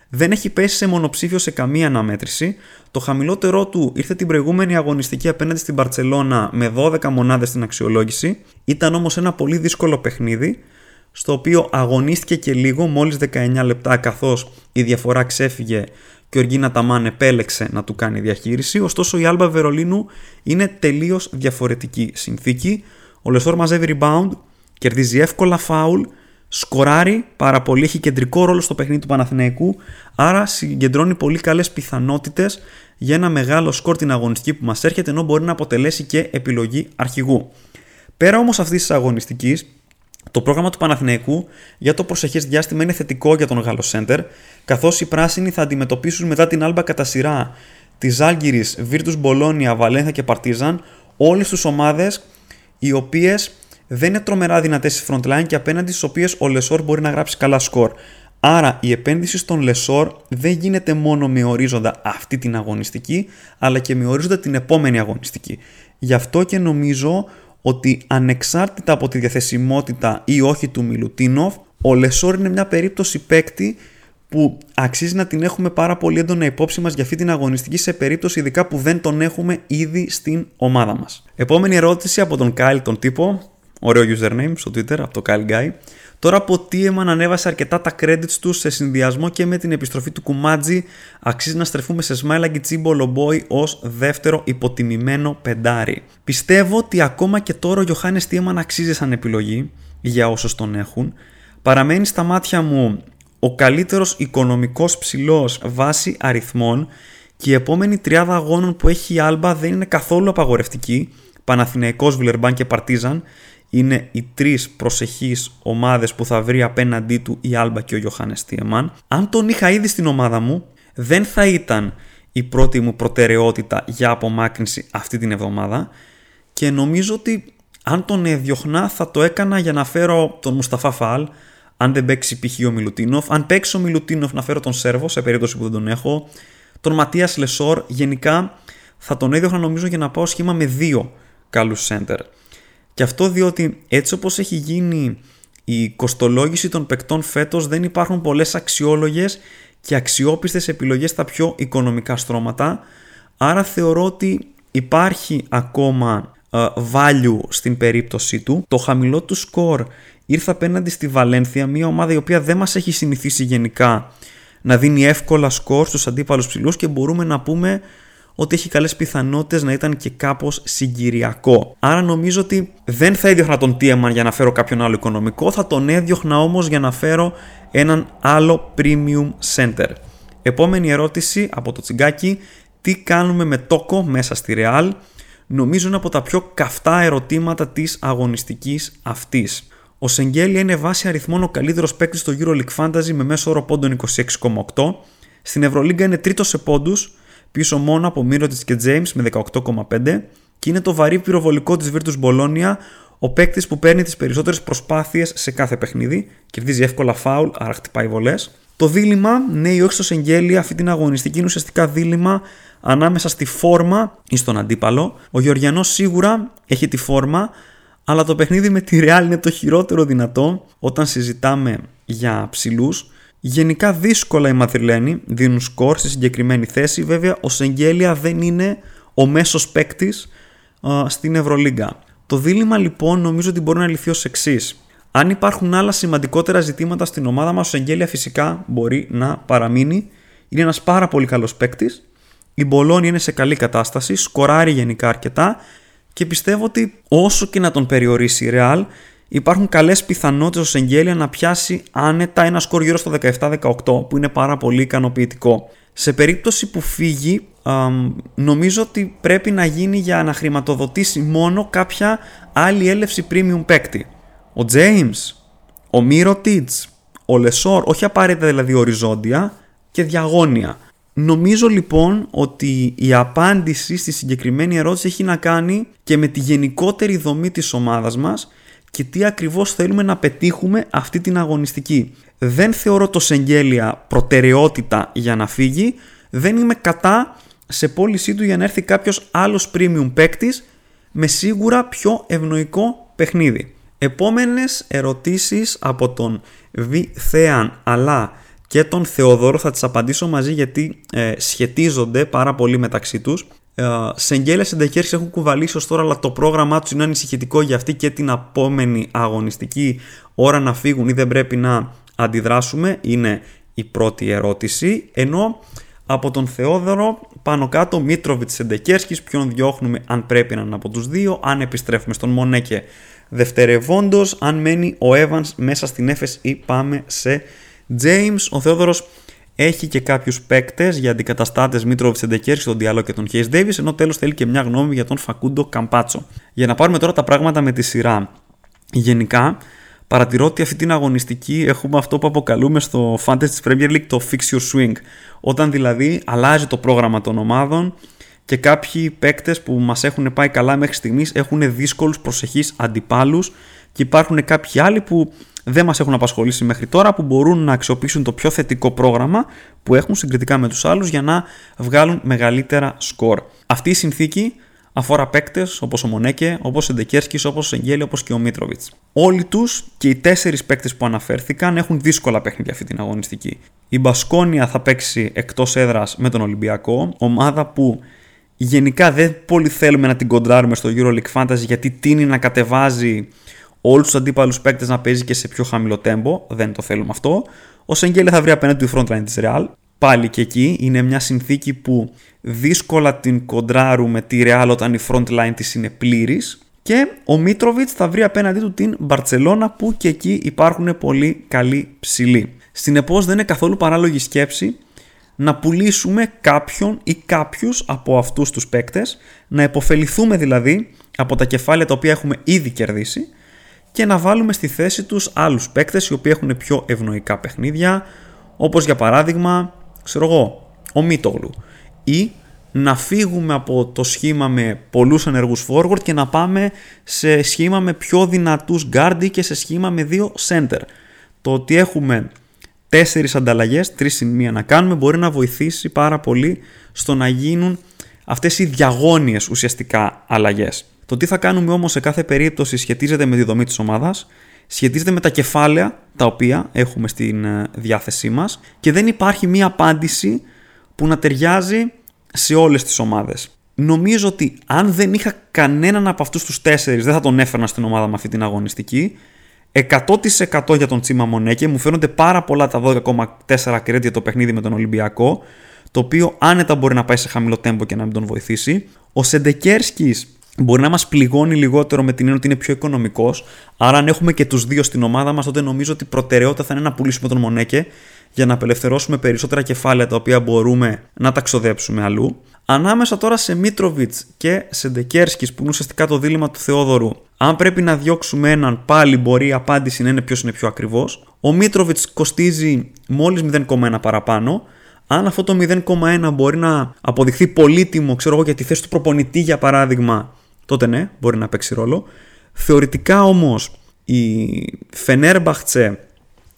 Δεν έχει πέσει σε μονοψήφιο σε καμία αναμέτρηση. Το χαμηλότερό του ήρθε την προηγούμενη αγωνιστική απέναντι στην Barcelona με 12 μονάδες στην αξιολόγηση. Ήταν όμως ένα πολύ δύσκολο παιχνίδι στο οποίο αγωνίστηκε και λίγο μόλις 19 λεπτά καθώς η διαφορά ξέφυγε και ο Οργίνα Ταμάν επέλεξε να του κάνει διαχείριση. Ωστόσο η Άλμπα Βερολίνου είναι τελείως διαφορετική συνθήκη. Ο Λεσόρ μαζεύει rebound, κερδίζει εύκολα φάουλ, σκοράρει πάρα πολύ, έχει κεντρικό ρόλο στο παιχνίδι του Παναθηναϊκού, άρα συγκεντρώνει πολύ καλές πιθανότητες για ένα μεγάλο σκορ την αγωνιστική που μας έρχεται, ενώ μπορεί να αποτελέσει και επιλογή αρχηγού. Πέρα όμως αυτής της αγωνιστικής, το πρόγραμμα του Παναθηναϊκού για το προσεχές διάστημα είναι θετικό για τον Γάλλος Σέντερ, καθώς οι πράσινοι θα αντιμετωπίσουν μετά την άλμπα κατά σειρά της Ζάλγκυρη, Βίρτους Μπολόνια, Βαλένθα και Παρτίζαν, όλες τι ομάδες οι οποίες δεν είναι τρομερά δυνατές στη frontline και απέναντι στις οποίες ο Λεσόρ μπορεί να γράψει καλά σκορ. Άρα η επένδυση στον Λεσόρ δεν γίνεται μόνο με ορίζοντα αυτή την αγωνιστική, αλλά και με ορίζοντα την επόμενη αγωνιστική. Γι' αυτό και νομίζω ότι ανεξάρτητα από τη διαθεσιμότητα ή όχι του Μιλουτίνοφ, ο Λεσόρ είναι μια περίπτωση παίκτη που αξίζει να την έχουμε πάρα πολύ έντονα υπόψη μας για αυτή την αγωνιστική σε περίπτωση ειδικά που δεν τον έχουμε ήδη στην ομάδα μας. Επόμενη ερώτηση από τον Kyle τον τύπο, ωραίο username στο Twitter από το Kyle Guy. Τώρα από Tiemann ανέβασε αρκετά τα credits τους σε συνδυασμό και με την επιστροφή του Κουμάτζη αξίζει να στρεφούμε σε Smile Τσίμπο Λομπόι ως δεύτερο υποτιμημένο πεντάρι. Πιστεύω ότι ακόμα και τώρα ο Γιωχάνης Tiemann αξίζει σαν επιλογή για όσους τον έχουν. Παραμένει στα μάτια μου ο καλύτερος οικονομικός ψηλός βάσει αριθμών και η επόμενη τριάδα αγώνων που έχει η Άλμπα δεν είναι καθόλου απαγορευτική. Παναθηναϊκός, Βιλερμπάν και Παρτίζαν είναι οι τρεις προσεχείς ομάδες που θα βρει απέναντί του η Άλμπα και ο Γιωχάνες Τιεμάν. Αν τον είχα ήδη στην ομάδα μου, δεν θα ήταν η πρώτη μου προτεραιότητα για απομάκρυνση αυτή την εβδομάδα και νομίζω ότι αν τον έδιωχνα θα το έκανα για να φέρω τον Μουσταφά Φαλ, αν δεν παίξει π.χ. ο Μιλουτίνοφ. Αν παίξει ο Μιλουτίνοφ να φέρω τον Σέρβο σε περίπτωση που δεν τον έχω. Τον Ματίας Λεσόρ γενικά θα τον έδιωχνα νομίζω για να πάω σχήμα με δύο καλούς center. Και αυτό διότι έτσι όπως έχει γίνει η κοστολόγηση των παικτών φέτος δεν υπάρχουν πολλές αξιόλογες και αξιόπιστες επιλογές στα πιο οικονομικά στρώματα. Άρα θεωρώ ότι υπάρχει ακόμα uh, value στην περίπτωσή του. Το χαμηλό του σκορ ήρθε απέναντι στη Βαλένθια, μια ομάδα η οποία δεν μας έχει συνηθίσει γενικά να δίνει εύκολα σκορ στους αντίπαλους ψηλούς και μπορούμε να πούμε ότι έχει καλές πιθανότητες να ήταν και κάπως συγκυριακό. Άρα νομίζω ότι δεν θα έδιωχνα τον Τίεμαν για να φέρω κάποιον άλλο οικονομικό, θα τον έδιωχνα όμως για να φέρω έναν άλλο premium center. Επόμενη ερώτηση από το τσιγκάκι, τι κάνουμε με τόκο μέσα στη Real; Νομίζω είναι από τα πιο καυτά ερωτήματα της αγωνιστικής αυτής. Ο Σεγγέλια είναι βάση αριθμών ο καλύτερος παίκτης στο EuroLeague Fantasy με μέσο όρο πόντων 26,8. Στην Ευρωλίγκα είναι τρίτος σε πόντους πίσω μόνο από Μύρωτιτ και James με 18,5 και είναι το βαρύ πυροβολικό της Virtus Bologna ο παίκτης που παίρνει τις περισσότερες προσπάθειες σε κάθε παιχνίδι, κερδίζει εύκολα φάουλ, άρα χτυπάει βολές. Το δίλημα, ναι ή όχι στο Σεγγέλη, αυτή την αγωνιστική είναι ουσιαστικά δίλημα ανάμεσα στη φόρμα ή στον αντίπαλο. Ο Γεωργιανός σίγουρα έχει τη φόρμα, αλλά το παιχνίδι με τη Real είναι το χειρότερο δυνατό όταν συζητάμε για ψηλούς. Γενικά δύσκολα οι Μαδριλένοι δίνουν σκορ στη συγκεκριμένη θέση. Βέβαια, ο Σεγγέλια δεν είναι ο μέσος παίκτης στην Ευρωλίγκα. Το δίλημα λοιπόν νομίζω ότι μπορεί να λυθεί ως εξής. Αν υπάρχουν άλλα σημαντικότερα ζητήματα στην ομάδα μας, ο Σεγγέλια φυσικά μπορεί να παραμείνει. Είναι ένας πάρα πολύ καλός παίκτης. Η Μπολόνια είναι σε καλή κατάσταση, σκοράρει γενικά αρκετά και πιστεύω ότι όσο και να τον περιορίσει η Real, υπάρχουν καλές πιθανότητες ο Σεγγέλια να πιάσει άνετα ένα σκορ γύρω στο 17-18 που είναι πάρα πολύ ικανοποιητικό. Σε περίπτωση που φύγει, νομίζω ότι πρέπει να γίνει για να χρηματοδοτήσει μόνο κάποια άλλη έλευση premium παίκτη. Ο James, ο Μύρο ο Λεσόρ, όχι απαραίτητα δηλαδή οριζόντια και διαγώνια. Νομίζω λοιπόν ότι η απάντηση στη συγκεκριμένη ερώτηση έχει να κάνει και με τη γενικότερη δομή της ομάδας μας και τι ακριβώς θέλουμε να πετύχουμε αυτή την αγωνιστική. Δεν θεωρώ το Σεγγέλια προτεραιότητα για να φύγει, δεν είμαι κατά σε πώλησή του για να έρθει κάποιος άλλος premium παίκτης με σίγουρα πιο ευνοϊκό παιχνίδι. Επόμενες ερωτήσεις από τον Β. Θέαν αλλά και τον Θεοδόρο θα τις απαντήσω μαζί γιατί ε, σχετίζονται πάρα πολύ μεταξύ τους. Ε, Σεγγέλια Σεντεκέρης έχουν κουβαλήσει ως τώρα αλλά το πρόγραμμά τους είναι ανησυχητικό για αυτή και την επόμενη αγωνιστική ώρα να φύγουν ή δεν πρέπει να αντιδράσουμε είναι η πρώτη ερώτηση. Ενώ από τον Θεόδωρο πάνω κάτω Μίτροβιτς Σεντεκέρσκης ποιον διώχνουμε αν πρέπει να είναι από τους δύο αν επιστρέφουμε στον Μονέκε δευτερευόντως αν μένει ο Evans μέσα στην έφεση ή πάμε σε James, ο Θεόδωρος έχει και κάποιους παίκτες για αντικαταστάτες Μίτροβιτ Σεντεκέρ στον διάλογο και τον Χέις Ντέβι, ενώ τέλος θέλει και μια γνώμη για τον Φακούντο Καμπάτσο. Για να πάρουμε τώρα τα πράγματα με τη σειρά. Γενικά, παρατηρώ ότι αυτή την αγωνιστική έχουμε αυτό που αποκαλούμε στο Fantasy της Premier League το Fix Your Swing. Όταν δηλαδή αλλάζει το πρόγραμμα των ομάδων και κάποιοι παίκτες που μας έχουν πάει καλά μέχρι στιγμής έχουν δύσκολους προσεχείς αντιπάλους και υπάρχουν κάποιοι άλλοι που δεν μας έχουν απασχολήσει μέχρι τώρα που μπορούν να αξιοποιήσουν το πιο θετικό πρόγραμμα που έχουν συγκριτικά με τους άλλους για να βγάλουν μεγαλύτερα σκορ. Αυτή η συνθήκη αφορά παίκτες όπως ο Μονέκε, όπως ο Ντεκέρσκι, όπως ο Σεγγέλη, όπως και ο Μίτροβιτς. Όλοι τους και οι τέσσερις παίκτες που αναφέρθηκαν έχουν δύσκολα παιχνίδια αυτή την αγωνιστική. Η Μπασκόνια θα παίξει εκτός έδρας με τον Ολυμπιακό, ομάδα που γενικά δεν πολύ θέλουμε να την κοντράρουμε στο EuroLeague Fantasy γιατί τίνει να κατεβάζει όλους τους αντίπαλους παίκτες να παίζει και σε πιο χαμηλό τέμπο. Δεν το θέλουμε αυτό. Ο Σεγγέλε θα βρει απέναντι του frontline της Real. Πάλι και εκεί είναι μια συνθήκη που δύσκολα την κοντράρουμε με τη Real όταν η frontline της είναι πλήρης. Και ο Μίτροβιτς θα βρει απέναντί του την Μπαρσελόνα που και εκεί υπάρχουν πολύ καλοί ψηλοί. Συνεπώς δεν είναι καθόλου παράλογη σκέψη να πουλήσουμε κάποιον ή κάποιους από αυτούς τους παίκτες, να υποφεληθούμε δηλαδή από τα κεφάλαια τα οποία έχουμε ήδη κερδίσει και να βάλουμε στη θέση τους άλλους παίκτες οι οποίοι έχουν πιο ευνοϊκά παιχνίδια όπως για παράδειγμα, ξέρω εγώ, ο Μίτογλου ή να φύγουμε από το σχήμα με πολλούς ενεργούς forward και να πάμε σε σχήμα με πιο δυνατούς guard και σε σχήμα με δύο center. Το ότι έχουμε τέσσερις ανταλλαγές, τρεις συν μία να κάνουμε, μπορεί να βοηθήσει πάρα πολύ στο να γίνουν αυτές οι διαγώνιες ουσιαστικά αλλαγές. Το τι θα κάνουμε όμως σε κάθε περίπτωση σχετίζεται με τη δομή της ομάδας, σχετίζεται με τα κεφάλαια τα οποία έχουμε στην ε, διάθεσή μας και δεν υπάρχει μία απάντηση που να ταιριάζει σε όλες τις ομάδες. Νομίζω ότι αν δεν είχα κανέναν από αυτούς τους τέσσερις δεν θα τον έφερνα στην ομάδα με αυτή την αγωνιστική. 100% για τον Τσίμα Μονέκε. Μου φαίνονται πάρα πολλά τα 12,4 κρέτη για το παιχνίδι με τον Ολυμπιακό. Το οποίο άνετα μπορεί να πάει σε χαμηλό τέμπο και να μην τον βοηθήσει. Ο Σεντεκέρσκης μπορεί να μας πληγώνει λιγότερο με την έννοια ότι είναι πιο οικονομικός. Άρα, αν έχουμε και τους δύο στην ομάδα μας, τότε νομίζω ότι η προτεραιότητα θα είναι να πουλήσουμε τον Μονέκε για να απελευθερώσουμε περισσότερα κεφάλαια τα οποία μπορούμε να τα ξοδέψουμε αλλού. Ανάμεσα τώρα σε Μίτροβιτς και σε Ντεκέρσκι, που είναι ουσιαστικά το δίλημα του Θεόδωρου, αν πρέπει να διώξουμε έναν, πάλι μπορεί η απάντηση να είναι ποιος είναι πιο ακριβώς. Ο Μίτροβιτς κοστίζει μόλις 0,1 παραπάνω. Αν αυτό το 0,1 μπορεί να αποδειχθεί πολύτιμο, ξέρω εγώ, για τη θέση του προπονητή για παράδειγμα, τότε ναι, μπορεί να παίξει ρόλο. Θεωρητικά όμως η Φενέρμπαχτσε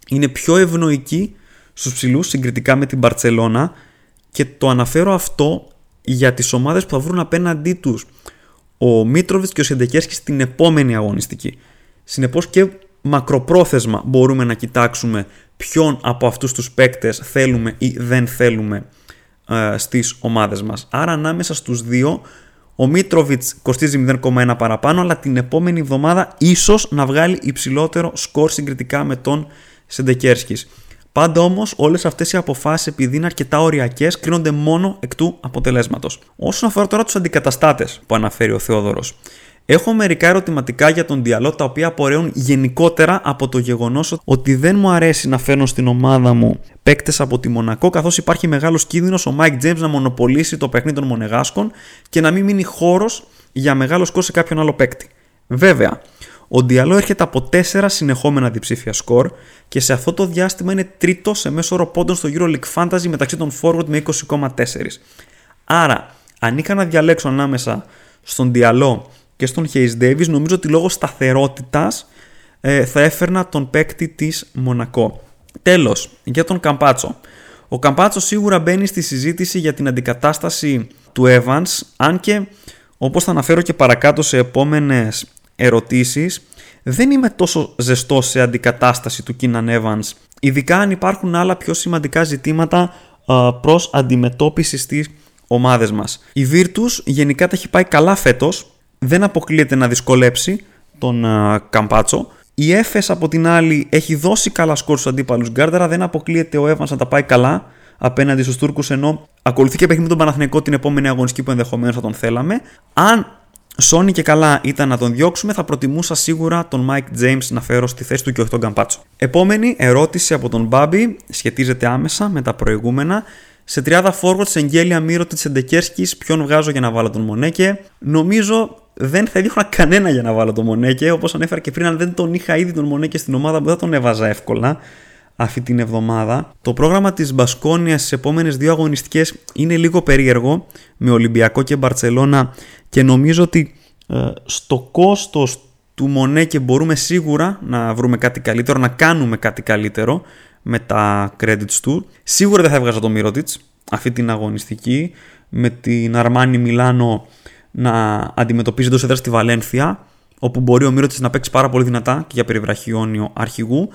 είναι πιο ευνοϊκή στους ψηλούς συγκριτικά με την Μπαρτσελώνα και το αναφέρω αυτό για τις ομάδες που θα βρουν απέναντί τους ο Μίτροβιτς και ο Σεντεκέρσκι στην επόμενη αγωνιστική. Συνεπώς και μακροπρόθεσμα μπορούμε να κοιτάξουμε ποιον από αυτούς τους παίκτες θέλουμε ή δεν θέλουμε ε, στις ομάδες μας. Άρα ανάμεσα στους δύο ο Μίτροβιτς κοστίζει 0,1 παραπάνω αλλά την επόμενη εβδομάδα ίσως να βγάλει υψηλότερο σκορ συγκριτικά με τον Σεντεκέρσκης. Πάντα όμως όλες αυτές οι αποφάσεις, επειδή είναι αρκετά οριακές, κρίνονται μόνο εκ του αποτελέσματος. Όσον αφορά τώρα τους αντικαταστάτες που αναφέρει ο Θεόδωρος, Έχω μερικά ερωτηματικά για τον Διαλό τα οποία απορρέουν γενικότερα από το γεγονός ότι δεν μου αρέσει να φέρνω στην ομάδα μου παίκτες από τη Μονακό, καθώς υπάρχει μεγάλος κίνδυνος ο Mike James να μονοπολίσει το παιχνίδι των Μονεγάσκων και να μην μείνει χώρος για μεγάλο σκορ σε κάποιον άλλο παίκτη. Βέβαια, ο Διαλό έρχεται από 4 συνεχόμενα διψήφια σκορ και σε αυτό το διάστημα είναι τρίτο σε μέσο όρο πόντων στο EuroLeague Fantasy μεταξύ των forward με 20,4. Άρα, αν είχα να διαλέξω ανάμεσα στον Διαλό και στον Hayes Davis, νομίζω ότι λόγω σταθερότητας ε, θα έφερνα τον παίκτη της Μονακό. Τέλος, για τον Καμπάτσο. Ο Καμπάτσο σίγουρα μπαίνει στη συζήτηση για την αντικατάσταση του Evans, αν και όπως θα αναφέρω και παρακάτω σε επόμενες ερωτήσεις, δεν είμαι τόσο ζεστός σε αντικατάσταση του Keenan Evans, ειδικά αν υπάρχουν άλλα πιο σημαντικά ζητήματα προς αντιμετώπισης στις ομάδες μας. Η Virtus γενικά τα έχει πάει καλά φέτος, δεν αποκλείεται να δυσκολέψει τον Καμπάτσο. Η Έφες από την άλλη έχει δώσει καλά σκορ στους αντίπαλους Γκάρνταρα, δεν αποκλείεται ο Evans να τα πάει καλά απέναντι στους Τούρκους ενώ ακολουθεί και παιχνίδι με τον Παναθηναϊκό την επόμενη αγωνιστική που ενδεχομένως θα τον θέλαμε. Αν Sony και καλά ήταν να τον διώξουμε, θα προτιμούσα σίγουρα τον Mike James να φέρω στη θέση του και όχι τον Καμπάτσο. Επόμενη ερώτηση από τον Μπάμπι σχετίζεται άμεσα με τα προηγούμενα. Σε τριάδα forward σε εγγέλια μύρο τη Εντεκέρσκη, ποιον βγάζω για να βάλω τον Μονέκε. Νομίζω δεν θα έδιωχνα κανένα για να βάλω τον Μονέκε. Όπως ανέφερα και πριν, αν δεν τον είχα ήδη τον Μονέκε στην ομάδα μου, δεν τον έβαζα εύκολα αυτή την εβδομάδα. Το πρόγραμμα της Μπασκόνιας στις επόμενες δύο αγωνιστικές είναι λίγο περίεργο με Ολυμπιακό και Μπαρτσελώνα και νομίζω ότι ε, στο κόστος του Μονέκε μπορούμε σίγουρα να βρούμε κάτι καλύτερο, να κάνουμε κάτι καλύτερο με τα credits του. Σίγουρα δεν θα έβγαζα το Μύρωτιτς αυτή την αγωνιστική με την Αρμάνι Μιλάνο να αντιμετωπίζει τόσο έδρα στη Βαλένθια όπου μπορεί ο Μύρωτιτς να παίξει πάρα πολύ δυνατά και για περιβραχιόνιο αρχηγού.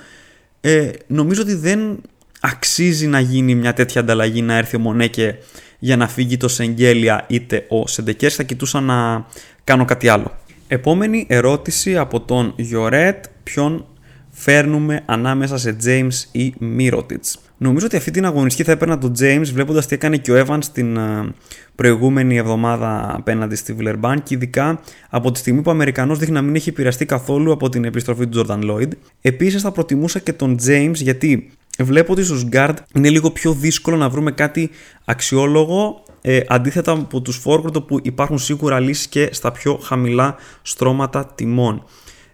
Ε, νομίζω ότι δεν αξίζει να γίνει μια τέτοια ανταλλαγή να έρθει ο Μονέκε για να φύγει το Σεγγέλια είτε ο Σεντεκέρς θα κοιτούσα να κάνω κάτι άλλο. Επόμενη ερώτηση από τον Γιωρέτ, ποιον φέρνουμε ανάμεσα σε James ή Mirotic. Νομίζω ότι αυτή την αγωνιστική θα έπαιρνα τον James βλέποντας τι έκανε και ο Evans την ε, προηγούμενη εβδομάδα απέναντι στη Villeurbanne και ειδικά από τη στιγμή που ο Αμερικανός δείχνει να μην έχει επηρεαστεί καθόλου από την επιστροφή του Jordan Lloyd. Επίσης θα προτιμούσα και τον James γιατί βλέπω ότι στους guard είναι λίγο πιο δύσκολο να βρούμε κάτι αξιόλογο ε, αντίθετα από τους forward που υπάρχουν σίγουρα λύσεις και στα πιο χαμηλά στρώματα τιμών.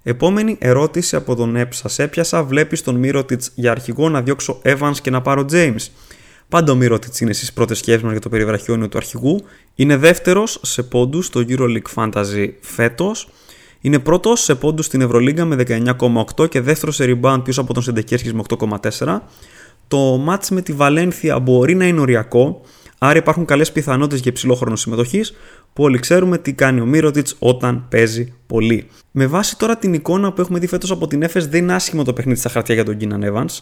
Επόμενη ερώτηση από τον Έψα. Έπιασα, βλέπεις τον Μύρωτιτς για αρχηγό να διώξω Evans και να πάρω James; Πάντα ο Μύρωτιτς είναι στις πρώτες σκέψεις μας για το περιβραχιόνιο του αρχηγού. Είναι δεύτερος σε πόντους στο EuroLeague Fantasy φέτος. Είναι πρώτος σε πόντους στην Ευρωλίγκα με 19,8 και δεύτερος σε rebound πίσω από τον Σεντεκέρσκι με 8,4. Το match με τη Βαλένθια μπορεί να είναι οριακό, άρα υπάρχουν καλές πιθανότητες για υψηλό χρόνο συμμετοχής, που όλοι ξέρουμε τι κάνει ο Μύρωτιτς όταν παίζει πολύ. Με βάση τώρα την εικόνα που έχουμε δει φέτος από την Έφε, δεν είναι άσχημο το παιχνίδι στα χαρτιά για τον Κίναν Evans.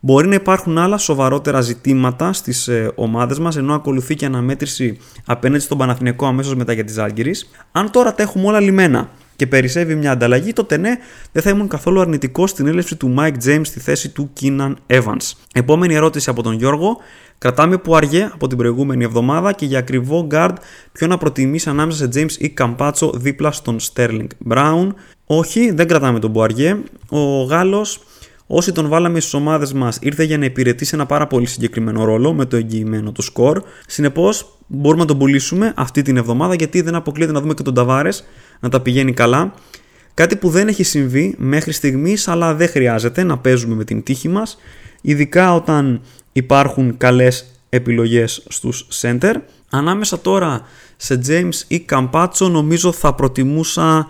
Μπορεί να υπάρχουν άλλα σοβαρότερα ζητήματα στις ε, ομάδες μας, ενώ ακολουθεί και αναμέτρηση απέναντι στον Παναθηναϊκό αμέσως μετά για τη Ζάλγκηρη. Αν τώρα τα έχουμε όλα λιμένα και περισσεύει μια ανταλλαγή, τότε ναι, δεν θα ήμουν καθόλου αρνητικό στην έλευση του Mike James στη θέση του Keenan Evans. Επόμενη ερώτηση από τον Γιώργο. Κρατάμε που αργέ από την προηγούμενη εβδομάδα και για ακριβό guard ποιο να προτιμήσει ανάμεσα σε James ή Campazzo δίπλα στον Sterling Brown. Όχι, δεν κρατάμε τον Μπουαριέ. Ο Γάλλος Όσοι τον βάλαμε στις ομάδες μας, ήρθε για να υπηρετήσει ένα πάρα πολύ συγκεκριμένο ρόλο με το εγγυημένο του σκορ. Συνεπώς, μπορούμε να τον πουλήσουμε αυτή την εβδομάδα γιατί δεν αποκλείεται να δούμε και τον Ταβάρες να τα πηγαίνει καλά. Κάτι που δεν έχει συμβεί μέχρι στιγμής, αλλά δεν χρειάζεται να παίζουμε με την τύχη μας. Ειδικά όταν υπάρχουν καλές επιλογές στους center. Ανάμεσα τώρα σε James ή Καμπάτσο νομίζω θα προτιμούσα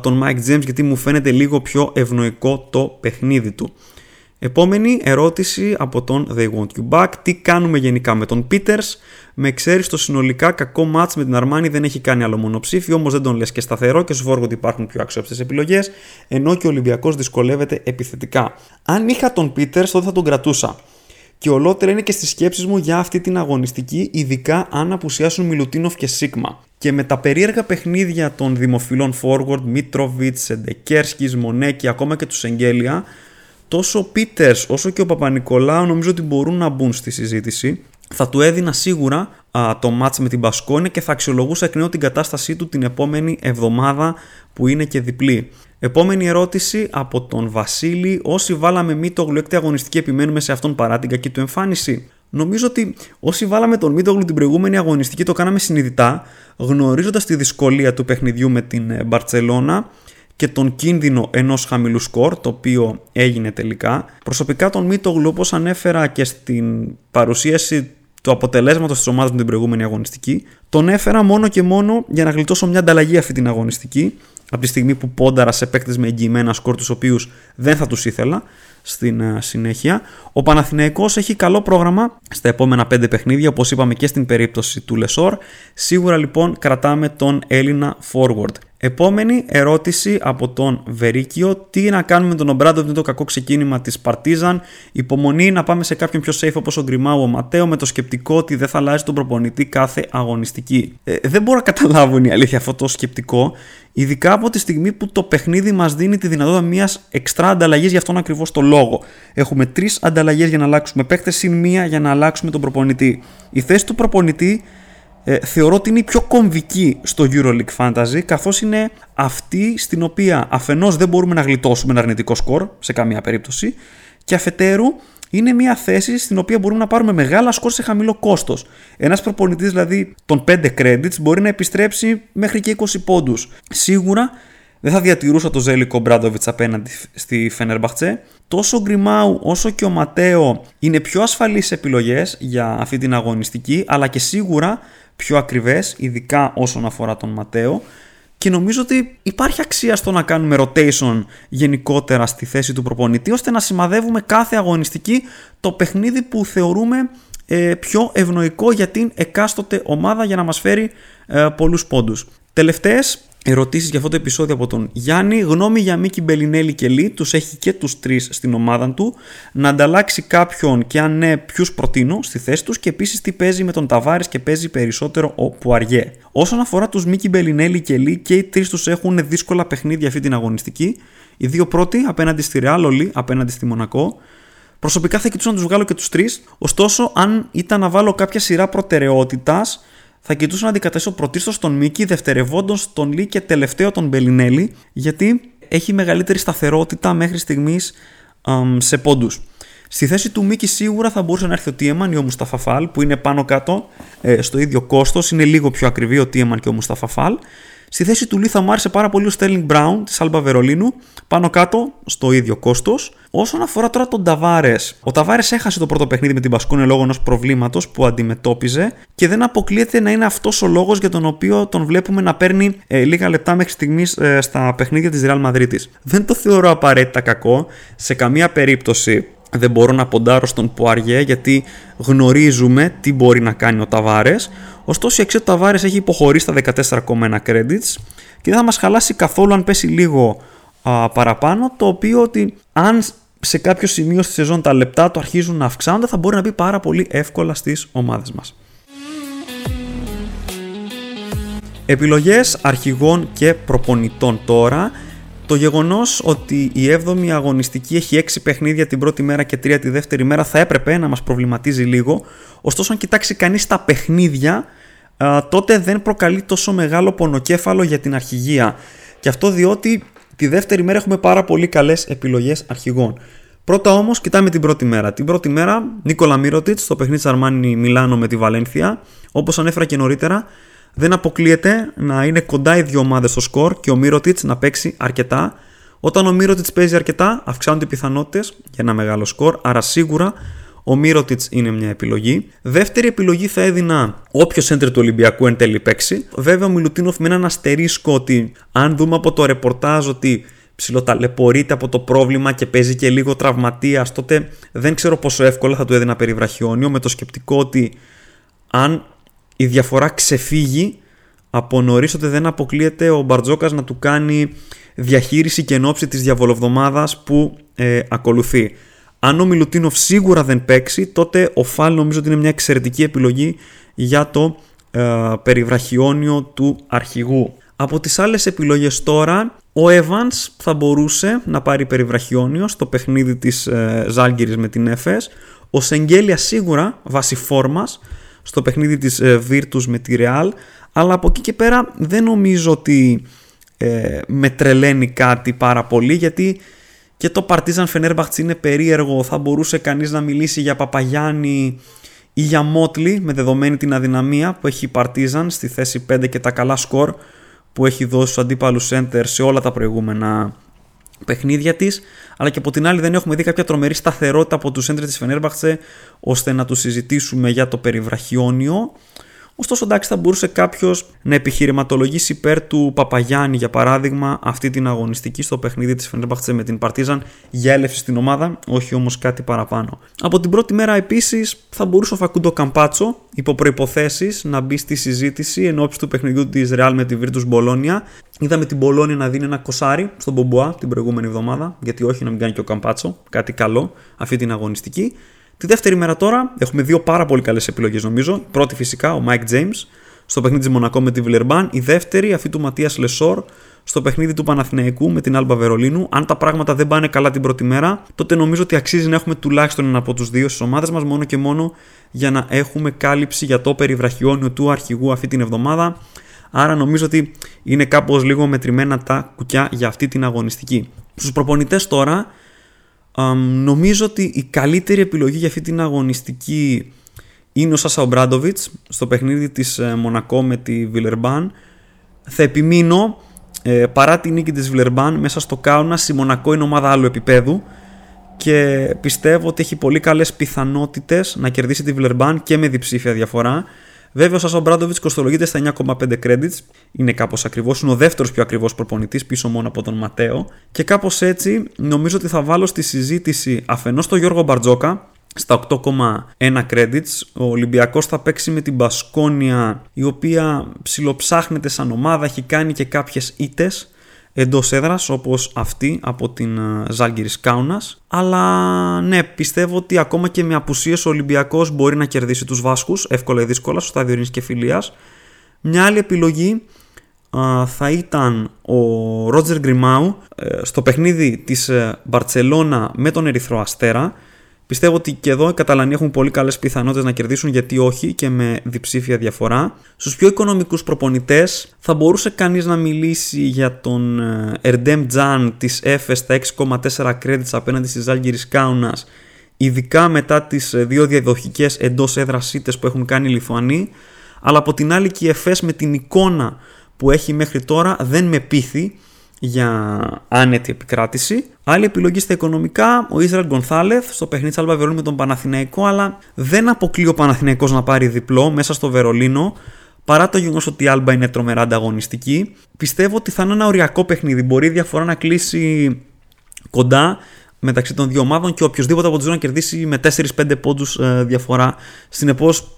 τον Mike James γιατί μου φαίνεται λίγο πιο ευνοϊκό το παιχνίδι του. Επόμενη ερώτηση από τον They Want You Back. Τι κάνουμε γενικά με τον Peters; Με ξέρεις το συνολικά κακό μάτς με την Αρμάνη δεν έχει κάνει άλλο μονοψήφιο, όμως δεν τον λες και σταθερό και σου φόργω ότι υπάρχουν πιο αξιόπιστες επιλογές, ενώ και ο Ολυμπιακός δυσκολεύεται επιθετικά. Αν είχα τον Peters, τότε θα τον κρατούσα. Και ολότερα είναι και στις σκέψεις μου για αυτή την αγωνιστική, ειδικά αν απουσιάσουν Μιλουτίνοφ και Σίγμα. Και με τα περίεργα παιχνίδια των δημοφιλών forward, Μίτροβιτς, Σεντεκέρσκι, Μονέκη, ακόμα και του Εγγέλια, τόσο ο Πίτερς όσο και ο Παπα-Νικολάου νομίζω ότι μπορούν να μπουν στη συζήτηση. Θα του έδινα σίγουρα α, το μάτς με την Πασκόνια και θα αξιολογούσα εκ νέου την κατάστασή του την επόμενη εβδομάδα που είναι και διπλή. Επόμενη ερώτηση από τον Βασίλη. Όσοι βάλαμε Μίτογλου έκτη αγωνιστική επιμένουμε σε αυτόν παρά την κακή του εμφάνιση. Νομίζω ότι όσοι βάλαμε τον Μίτογλου την προηγούμενη αγωνιστική το κάναμε συνειδητά, γνωρίζοντας τη δυσκολία του παιχνιδιού με την ε, Μπαρτσελώνα και τον κίνδυνο ενός χαμηλού σκορ, το οποίο έγινε τελικά. Προσωπικά τον Μίτογλου, όπως ανέφερα και στην παρουσίαση του αποτελέσματος της ομάδας με την προηγούμενη αγωνιστική, τον έφερα μόνο και μόνο για να γλιτώσω μια ανταλλαγή αυτή την αγωνιστική, από τη στιγμή που πόνταρας σε παίκτες με εγγυημένα σκορ τους οποίους δεν θα τους ήθελα στην ε, συνέχεια. Ο Παναθηναϊκός έχει καλό πρόγραμμα στα επόμενα πέντε παιχνίδια, όπως είπαμε και στην περίπτωση του Λεσόρ. Σίγουρα λοιπόν κρατάμε τον Έλληνα forward. Επόμενη ερώτηση από τον Βερίκιο. Τι να κάνουμε με τον Ομπράντοβιτς με το κακό ξεκίνημα της Παρτίζαν; Υπομονή να πάμε σε κάποιον πιο safe όπως ο Γκριμάου ή ο Ματέο με το σκεπτικό ότι δεν θα αλλάζει τον προπονητή κάθε αγωνιστική. Ε, δεν μπορώ να καταλάβω η αλήθεια αυτό το σκεπτικό. Ειδικά από τη στιγμή που το παιχνίδι μας δίνει τη δυνατότητα μιας εξτρά ανταλλαγής για αυτόν ακριβώς το λόγο. Έχουμε τρεις ανταλλαγές για να αλλάξουμε παίκτες συν μία για να αλλάξουμε τον προπονητή. Η θέση του προπονητή ε, θεωρώ ότι είναι η πιο κομβική στο EuroLeague Fantasy καθώς είναι αυτή στην οποία αφενός δεν μπορούμε να γλιτώσουμε ένα αρνητικό σκορ σε καμία περίπτωση και αφετέρου είναι μια θέση στην οποία μπορούμε να πάρουμε μεγάλα σκορ σε χαμηλό κόστος. Ένας προπονητής δηλαδή των 5 credits μπορεί να επιστρέψει μέχρι και 20 πόντους. Σίγουρα δεν θα διατηρούσα το Ζέλικο Μπράντοβιτς απέναντι στη Φενερμπαχτσέ. Τόσο ο Γκριμάου όσο και ο Ματέο είναι πιο ασφαλείς επιλογές για αυτή την αγωνιστική, αλλά και σίγουρα πιο ακριβές, ειδικά όσον αφορά τον Ματέο και νομίζω ότι υπάρχει αξία στο να κάνουμε rotation γενικότερα στη θέση του προπονητή ώστε να σημαδεύουμε κάθε αγωνιστική το παιχνίδι που θεωρούμε ε, πιο ευνοϊκό για την εκάστοτε ομάδα για να μας φέρει ε, πολλούς πόντους. Τελευταίες ερωτήσεις για αυτό το επεισόδιο από τον Γιάννη. Γνώμη για Μίκη Μπελινέλη και Λί, τους έχει και τους τρεις στην ομάδα του. Να ανταλλάξει κάποιον και αν ναι ποιους προτείνω στη θέση τους και επίσης τι παίζει με τον Ταβάρης και παίζει περισσότερο ο Πουαριέ. Όσον αφορά τους Μίκη Μπελινέλη και Λί και οι τρεις τους έχουν δύσκολα παιχνίδια αυτή την αγωνιστική. Οι δύο πρώτοι απέναντι στη Ρεάλ, Ολί απέναντι στη Μονακό. Προσωπικά θα κοιτούσα να τους βγάλω και τους τρεις. Ωστόσο, αν ήταν να βάλω κάποια σειρά προτεραιότητας, θα κοιτούσα να αντικαταστήσω πρωτίστως τον Μίκη, δευτερευόντω τον Λί και τελευταίο τον Μπελινέλη, γιατί έχει μεγαλύτερη σταθερότητα μέχρι στιγμής σε πόντους. Στη θέση του Μίκη σίγουρα θα μπορούσε να έρθει ο Τιέμαν ή ο Μουσταφαφάλ που είναι πάνω κάτω ε, στο ίδιο κόστος. Είναι λίγο πιο ακριβή ο Τιέμαν και ο Μουσταφαφάλ. Στη θέση του Λί θα μου άρεσε πάρα πολύ ο Στέρλινγκ Μπράουν της Άλμπα Βερολίνου, πάνω κάτω στο ίδιο κόστος. Όσον αφορά τώρα τον Ταβάρες, ο Ταβάρες έχασε το πρώτο παιχνίδι με την Πασκούνε λόγω ενός προβλήματος που αντιμετώπιζε και δεν αποκλείεται να είναι αυτός ο λόγος για τον οποίο τον βλέπουμε να παίρνει ε, λίγα λεπτά μέχρι στιγμής ε, στα παιχνίδια της Real Madrid. Δεν το θεωρώ απαραίτητα κακό. Σε καμία περίπτωση δεν μπορώ να ποντάρω στον Πουαριέ γιατί γνωρίζουμε τι μπορεί να κάνει ο Ταβάρες. Ωστόσο, η αξία του Ταβάρε έχει υποχωρήσει στα 14,1 credits και δεν θα μας χαλάσει καθόλου αν πέσει λίγο α, παραπάνω. Το οποίο ότι αν σε κάποιο σημείο στη σεζόν τα λεπτά του αρχίζουν να αυξάνονται, θα μπορεί να μπει πάρα πολύ εύκολα στις ομάδες μας. Επιλογές αρχηγών και προπονητών τώρα. Το γεγονός ότι η 7η αγωνιστική έχει 6 παιχνίδια την πρώτη μέρα και 3 τη δεύτερη μέρα θα έπρεπε να μας προβληματίζει λίγο. Ωστόσο, αν κοιτάξει κανείς τα παιχνίδια, τότε δεν προκαλεί τόσο μεγάλο πονοκέφαλο για την αρχηγία. Και αυτό διότι τη δεύτερη μέρα έχουμε πάρα πολύ καλές επιλογές αρχηγών. Πρώτα όμως, κοιτάμε την πρώτη μέρα. Την πρώτη μέρα, Νίκολα Μύρωτιτς στο παιχνίδι Αρμάνι Μιλάνο με τη Βαλένθια. Όπως ανέφερα και νωρίτερα, δεν αποκλείεται να είναι κοντά οι δύο ομάδες στο σκορ και ο Μύρωτιτς να παίξει αρκετά. Όταν ο Μύρωτιτς παίζει αρκετά, αυξάνονται οι πιθανότητες για ένα μεγάλο σκορ, άρα σίγουρα Ο Μύρωτιτς είναι μια επιλογή. Δεύτερη επιλογή θα έδινα όποιο έντρε του Ολυμπιακού εν τέλει παίξει. Βέβαια, ο Μιλουτίνοφ με έναν αστερίσκο ότι αν δούμε από το ρεπορτάζ ότι ψιλοταλαιπωρείται από το πρόβλημα και παίζει και λίγο τραυματίας, τότε δεν ξέρω πόσο εύκολα θα του έδινα περιβραχιόνιο με το σκεπτικό ότι αν η διαφορά ξεφύγει από νωρίς ότι δεν αποκλείεται ο Μπαρτζόκας να του κάνει διαχείριση και ενόψη της διαβολοβδομάδας που ε, ακολουθεί. Αν ο Μιλουτίνοφ σίγουρα δεν παίξει, τότε ο Φάλ νομίζω ότι είναι μια εξαιρετική επιλογή για το ε, περιβραχιόνιο του αρχηγού. Από τις άλλες επιλογές τώρα, ο Evans θα μπορούσε να πάρει περιβραχιόνιο στο παιχνίδι της ε, Ζάλγκυρης με την Εφes. Ο Σεγγέλια σίγουρα βάσει φόρμας στο παιχνίδι της ε, Virtus με τη Real. Αλλά από εκεί και πέρα δεν νομίζω ότι ε, με τρελαίνει κάτι πάρα πολύ γιατί και το Partizan Fenerbahce είναι περίεργο. Θα μπορούσε κανείς να μιλήσει για Παπαγιάννη ή για Μότλι με δεδομένη την αδυναμία που έχει η Partizan στη θέση 5 και τα καλά σκορ που έχει δώσει στους αντίπαλους center σε όλα τα προηγούμενα παιχνίδια της, αλλά και από την άλλη δεν έχουμε δει κάποια τρομερή σταθερότητα από τους έντρες της Φενέρμπαχτσε ώστε να του συζητήσουμε για το περιβραχιόνιο. Ωστόσο, εντάξει, θα μπορούσε κάποιος να επιχειρηματολογήσει υπέρ του Παπαγιάννη, για παράδειγμα, αυτή την αγωνιστική στο παιχνίδι της Φενέρμπαχτσε με την Παρτίζαν για έλευση στην ομάδα, όχι όμως κάτι παραπάνω. Από την πρώτη μέρα επίσης θα μπορούσε ο Φακούντο Καμπάτσο, υπό προποθέσει, να μπει στη συζήτηση εν ώψη του παιχνιδιού της Ρεάλ με τη Virtus Μπολόνια. Είδαμε την Μπολόνια να δίνει ένα κοσάρι στον Μπομπουά την προηγούμενη εβδομάδα, γιατί όχι να μην κάνει και ο Καμπάτσο, κάτι καλό αυτή την αγωνιστική. Τη δεύτερη μέρα τώρα έχουμε δύο πάρα πολύ καλές επιλογές νομίζω. Η πρώτη φυσικά ο Mike James στο παιχνίδι της Μονακό με τη Βιλερμπάν. Η δεύτερη αυτή του Ματίας Λεσόρ στο παιχνίδι του Παναθηναϊκού με την Άλμπα Βερολίνου. Αν τα πράγματα δεν πάνε καλά την πρώτη μέρα, τότε νομίζω ότι αξίζει να έχουμε τουλάχιστον ένα από τους δύο στις ομάδες μας, μόνο και μόνο για να έχουμε κάλυψη για το περιβραχιόνιο του αρχηγού αυτή την εβδομάδα. Άρα νομίζω ότι είναι κάπως λίγο μετρημένα τα κουκιά για αυτή την αγωνιστική. Στους προπονητές τώρα νομίζω ότι η καλύτερη επιλογή για αυτή την αγωνιστική είναι ο Σάσα Ομπράντοβιτς στο παιχνίδι της ε, Μονακό με τη Βιλερμπάν. Θα επιμείνω ε, παρά τη νίκη της Βιλερμπάν μέσα στο Κάουνα η Μονακό είναι ομάδα άλλου επίπεδου και πιστεύω ότι έχει πολύ καλές πιθανότητες να κερδίσει τη Βιλερμπάν και με διψήφια διαφορά. Βέβαια, ο Σάσο Μπράντοβιτς κοστολογείται στα 9,5 credits. Είναι κάπως ακριβώς. Είναι ο δεύτερος πιο ακριβώ προπονητής, πίσω μόνο από τον Ματέο. Και κάπως έτσι νομίζω ότι θα βάλω στη συζήτηση αφενός τον Γιώργο Μπαρτζόκα, στα 8,1 credits. Ο Ολυμπιακός θα παίξει με την Μπασκόνια, η οποία ψιλοψάχνεται σαν ομάδα, έχει κάνει και κάποιες ήττες εντός έδρας όπως αυτή από την ε, Ζάλγκυρη Κάουνας. Αλλά ναι, πιστεύω ότι ακόμα και με απουσίες ο Ολυμπιακός μπορεί να κερδίσει τους Βάσκους εύκολα ή δύσκολα στο στάδιο Ειρήνης και Φιλίας. Μια άλλη επιλογή ε, θα ήταν ο Ρότζερ Γκριμάου ε, στο παιχνίδι της Μπαρτσελώνα με τον Ερυθρό Αστέρα Πιστεύω ότι και εδώ οι Καταλανοί έχουν πολύ καλές πιθανότητες να κερδίσουν, γιατί όχι και με διψήφια διαφορά. Στους πιο οικονομικούς προπονητές θα μπορούσε κανείς να μιλήσει για τον Ερντέμ Τζαν της ΕΦΕ στα 6,4 credits απέναντι στις Ζάλγκυρη Κάουνα, ειδικά μετά τις ε, δύο διαδοχικές εντός έδρας που έχουν κάνει οι Λιθουανοί. Αλλά από την άλλη και η ΕΦΕΣ με την εικόνα που έχει μέχρι τώρα δεν με πείθει για άνετη επικράτηση. Άλλη επιλογή στα οικονομικά, ο Ισραήλ Γκονθάλεθ στο παιχνίδι της Αλβα Βερολίνου με τον Παναθηναϊκό, αλλά δεν αποκλεί ο Παναθηναϊκός να πάρει διπλό μέσα στο Βερολίνο. Παρά το γεγονός ότι η Άλμπα είναι τρομερά ανταγωνιστική, πιστεύω ότι θα είναι ένα οριακό παιχνίδι. Μπορεί η διαφορά να κλείσει κοντά μεταξύ των δύο ομάδων και οποιοδήποτε από τους δύο να κερδίσει με 4-5 πόντους ε, διαφορά. Συνεπώς,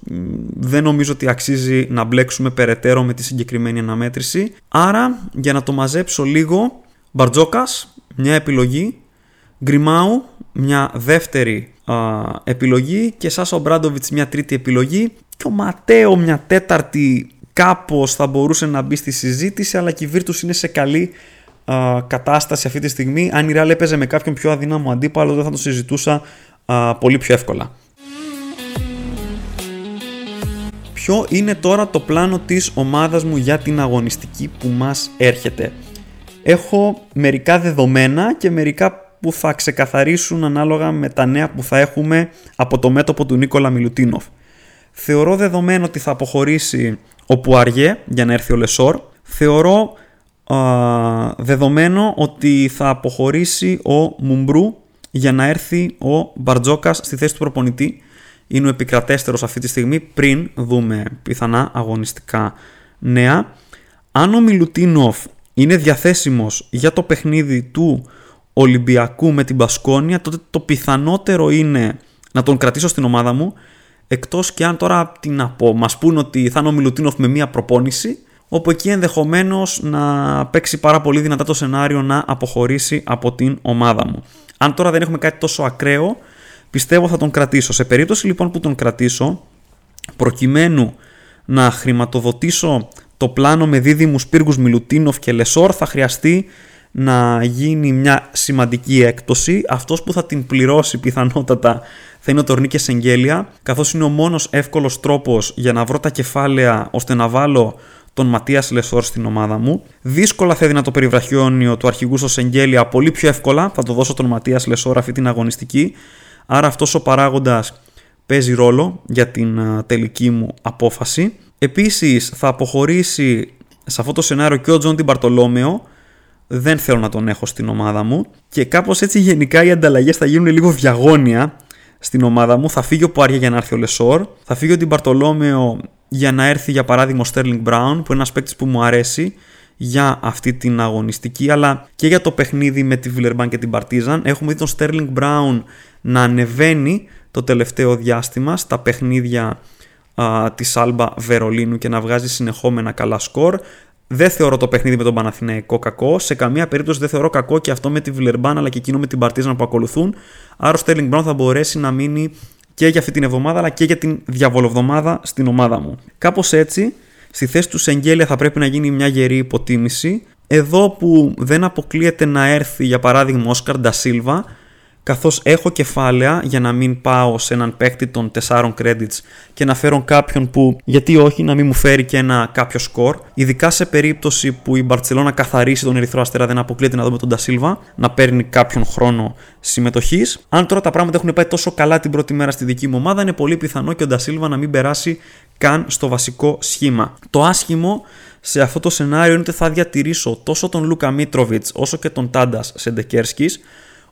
δεν νομίζω ότι αξίζει να μπλέξουμε περαιτέρω με τη συγκεκριμένη αναμέτρηση. Άρα, για να το μαζέψω λίγο, Μπαρτζόκας, μια επιλογή. Γκριμάου, μια δεύτερη επιλογή. Και Σάσο Μπράντοβιτς, μια τρίτη επιλογή. Και ο Ματέο, μια τέταρτη. Κάπως θα μπορούσε να μπει στη συζήτηση, αλλά και η Virtus είναι σε καλή κατάσταση αυτή τη στιγμή. Αν η Real έπαιζε με κάποιον πιο αδύναμο αντίπαλο, δεν θα το συζητούσα πολύ πιο εύκολα. Ποιο είναι τώρα το πλάνο της ομάδας μου για την αγωνιστική που μας έρχεται; Έχω μερικά δεδομένα και μερικά που θα ξεκαθαρίσουν ανάλογα με τα νέα που θα έχουμε από το μέτωπο του Νίκολα Μιλουτίνοφ. Θεωρώ δεδομένο ότι θα αποχωρήσει ο Πουαριέ για να έρθει ο Λεσόρ. Θεωρώ δεδομένο ότι θα αποχωρήσει ο Μουμπρού για να έρθει ο Μπαρτζόκας στη θέση του προπονητή. Είναι ο επικρατέστερος αυτή τη στιγμή πριν δούμε πιθανά αγωνιστικά νέα. Αν ο Μιλουτίνοφ είναι διαθέσιμος για το παιχνίδι του Ολυμπιακού με την Πασκόνια, τότε το πιθανότερο είναι να τον κρατήσω στην ομάδα μου, εκτός και αν τώρα τι να πω, μας πούν ότι θα είναι ο Μιλουτίνοφ με μία προπόνηση, όπου εκεί ενδεχομένως να παίξει πάρα πολύ δυνατά το σενάριο να αποχωρήσει από την ομάδα μου. Αν τώρα δεν έχουμε κάτι τόσο ακραίο, πιστεύω θα τον κρατήσω. Σε περίπτωση λοιπόν που τον κρατήσω, προκειμένου να χρηματοδοτήσω το πλάνο με δίδυμους πύργους Μιλουτίνοφ και Λεσόρ θα χρειαστεί να γίνει μια σημαντική έκπτωση. Αυτός που θα την πληρώσει πιθανότατα θα είναι ο Τορνίκε Σεγγέλια, καθώς είναι ο μόνος εύκολος τρόπος για να βρω τα κεφάλαια ώστε να βάλω τον Ματίας Λεσόρ στην ομάδα μου. Δύσκολα θα έδινα το περιβραχιόνιο του αρχηγού στο Σεγγέλια, πολύ πιο εύκολα θα το δώσω τον Ματίας Λεσόρ αυτή την αγωνιστική. Άρα αυτός ο παράγοντας παίζει ρόλο για την τελική μου απόφαση. Επίσης θα αποχωρήσει σε αυτό το σενάριο και ο Τζον Ντιμπαρτολόμεο. Δεν θέλω να τον έχω στην ομάδα μου. Και κάπως έτσι γενικά οι ανταλλαγές θα γίνουν λίγο διαγώνια στην ομάδα μου. Θα φύγει ο Πουαριέ για να έρθει ο Λεσόρ. Θα φύγει ο Ντιμπαρτολόμεο για να έρθει για παράδειγμα ο Στέρλινγκ Μπράουν που είναι ένας παίκτης που μου αρέσει για αυτή την αγωνιστική αλλά και για το παιχνίδι με τη Βιλερμπάν και την Παρτίζαν. Έχουμε δει τον Στέρλινγκ Μπράουν να ανεβαίνει το τελευταίο διάστημα στα παιχνίδια α, της Άλμπα Βερολίνου και να βγάζει συνεχόμενα καλά σκορ. Δεν θεωρώ το παιχνίδι με τον Παναθηναϊκό κακό. Σε καμία περίπτωση δεν θεωρώ κακό και αυτό με τη Βιλερμπάν αλλά και εκείνο με την Παρτίζαν που ακολουθούν. Άρα ο Στέρλινγκ Μπράουν θα μπορέσει να μείνει και για αυτή την εβδομάδα αλλά και για την διαβολοβδομάδα στην ομάδα μου. Κάπως έτσι, στη θέση του Σεγγέλια θα πρέπει να γίνει μια γερή υποτίμηση. Εδώ που δεν αποκλείεται να έρθει για παράδειγμα ο Όσκαρ Ντασίλβα, καθώς έχω κεφάλαια για να μην πάω σε έναν παίκτη των 4 credits και να φέρω κάποιον που γιατί όχι να μην μου φέρει και ένα κάποιο σκορ ειδικά σε περίπτωση που η Μπαρτσελώνα καθαρίσει τον Ερυθρό Αστέρα δεν αποκλείεται να δούμε τον Τασίλβα να παίρνει κάποιον χρόνο συμμετοχής. Αν τώρα τα πράγματα έχουν πάει τόσο καλά την πρώτη μέρα στη δική μου ομάδα είναι πολύ πιθανό και ο Ντασίλβα να μην περάσει καν στο βασικό σχήμα. Το άσχημο σε αυτό το σενάριο είναι ότι θα διατηρήσω τόσο τον Λούκα Μίτροβιτς όσο και τον Τάντας Σεντεκέρσκης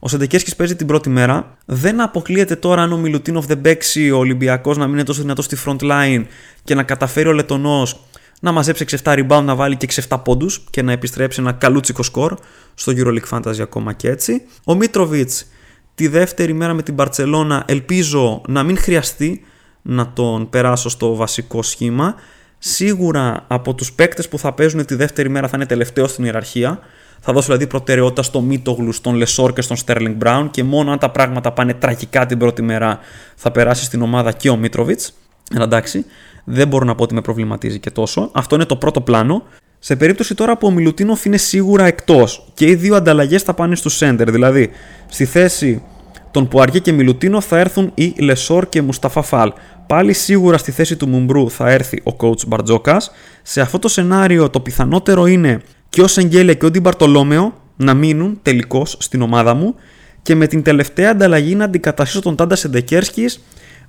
ο Σεντεκέσκης παίζει την πρώτη μέρα. Δεν αποκλείεται τώρα αν ο Μιλουτίνοφ δεν παίξει ο Ολυμπιακός να μην είναι τόσο δυνατός στη front line και να καταφέρει ο Λετωνός να μαζέψει 6-7 rebound, να βάλει και 6-7 πόντους και να επιστρέψει ένα καλούτσικο σκορ στο EuroLeague Fantasy ακόμα και έτσι. Ο Μίτροβιτς τη δεύτερη μέρα με την Παρσελώνα ελπίζω να μην χρειαστεί να τον περάσω στο βασικό σχήμα. Σίγουρα από τους παίκτες που θα παίζουν τη δεύτερη μέρα θα είναι τελευταίο στην ιεραρχία. Θα δώσω δηλαδή προτεραιότητα στο Μίτογλου, στον Λεσόρ και στον Στέρλινγκ Μπράουν και μόνο αν τα πράγματα πάνε τραγικά την πρώτη μέρα θα περάσει στην ομάδα και ο Μίτροβιτς. Εντάξει, δεν μπορώ να πω ότι με προβληματίζει και τόσο. Αυτό είναι το πρώτο πλάνο. Σε περίπτωση τώρα που ο Μιλουτίνοφ είναι σίγουρα εκτός και οι δύο ανταλλαγές θα πάνε στο center, δηλαδή στη θέση των Πουαριέ και Μιλουτίνοφ θα έρθουν οι Λεσόρ και Μουσταφά Φαλ. Πάλι σίγουρα στη θέση του Μουμπρού θα έρθει ο coach Μπαρτζόκας. Σε αυτό το σενάριο το πιθανότερο είναι και ο Σεγγέλια και ο Ντιμπαρτολόμεο να μείνουν τελικώς στην ομάδα μου και με την τελευταία ανταλλαγή να αντικαταστήσω τον Τάντα Σεντεκέρσκης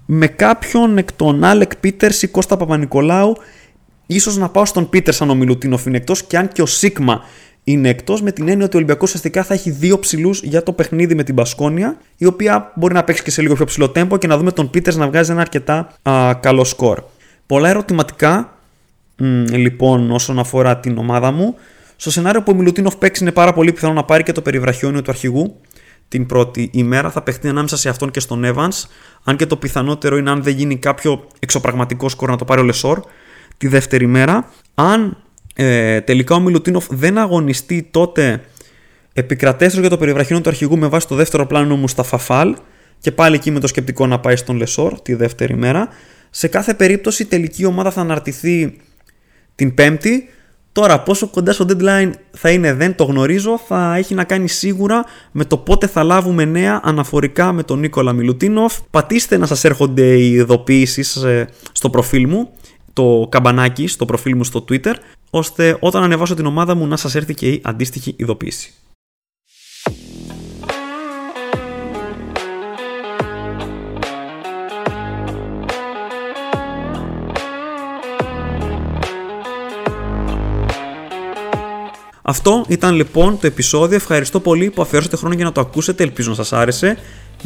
με κάποιον εκ των Άλεκ Πίτερς ή Κώστα Παπα-Νικολάου. ίσως να πάω στον Πίτερ σαν ο Μιλουτίνοφ είναι εκτός και αν και ο Σίγμα είναι εκτός με την έννοια ότι ο Ολυμπιακός ουσιαστικά θα έχει δύο ψηλούς για το παιχνίδι με την Πασκόνια, η οποία μπορεί να παίξει και σε λίγο πιο ψηλό τέμπο και να δούμε τον Πίτερς να βγάζει ένα αρκετά α, καλό σκορ. Πολλά ερωτηματικά λοιπόν όσον αφορά την ομάδα μου. Στο σενάριο που ο Μιλουτίνοφ παίξει είναι πάρα πολύ πιθανό να πάρει και το περιβραχιόνιο του αρχηγού την πρώτη ημέρα. Θα παιχτεί ανάμεσα σε αυτόν και στον Evans. Αν και το πιθανότερο είναι αν δεν γίνει κάποιο εξωπραγματικό σκορ να το πάρει ο Λεσόρ τη δεύτερη μέρα. Αν ε, τελικά ο Μιλουτίνοφ δεν αγωνιστεί τότε επικρατέστερος για το περιβραχιόνιο του αρχηγού με βάση το δεύτερο πλάνο μου ο Μουσταφά Φαλ και πάλι εκεί με το σκεπτικό να πάει στον Λεσόρ τη δεύτερη μέρα. Σε κάθε περίπτωση η τελική ομάδα θα αναρτηθεί την Πέμπτη Τώρα, πόσο κοντά στο deadline θα είναι δεν το γνωρίζω, θα έχει να κάνει σίγουρα με το πότε θα λάβουμε νέα αναφορικά με τον Νίκολα Μιλουτίνοφ. Πατήστε να σας έρχονται οι ειδοποιήσεις ε, στο προφίλ μου, το καμπανάκι στο προφίλ μου στο Twitter, ώστε όταν ανεβάσω την ομάδα μου να σας έρθει και η αντίστοιχη ειδοποίηση. Αυτό ήταν λοιπόν το επεισόδιο. Ευχαριστώ πολύ που αφιέρωσατε χρόνο για να το ακούσετε. Ελπίζω να σας άρεσε.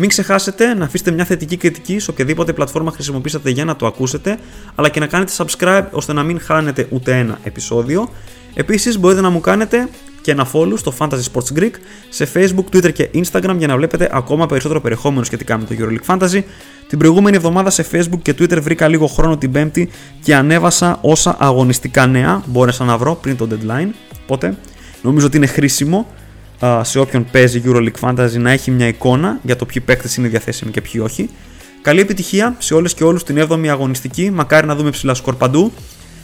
Μην ξεχάσετε να αφήσετε μια θετική κριτική σε οποιαδήποτε πλατφόρμα χρησιμοποιήσατε για να το ακούσετε, αλλά και να κάνετε subscribe ώστε να μην χάνετε ούτε ένα επεισόδιο. Επίσης μπορείτε να μου κάνετε και ένα follow στο Fantasy Sports Greek σε Facebook, Twitter και Instagram για να βλέπετε ακόμα περισσότερο περιεχόμενο σχετικά με το EuroLeague Fantasy. Την προηγούμενη εβδομάδα σε Facebook και Twitter βρήκα λίγο χρόνο την Πέμπτη και ανέβασα όσα αγωνιστικά νέα μπόρεσα να βρω πριν το deadline. Οπότε νομίζω ότι είναι χρήσιμο σε όποιον παίζει EuroLeague Fantasy να έχει μια εικόνα για το ποιοι παίκτες είναι διαθέσιμοι και ποιοι όχι. Καλή επιτυχία σε όλες και όλους την 7η αγωνιστική, μακάρι να δούμε ψηλά σκορ παντού.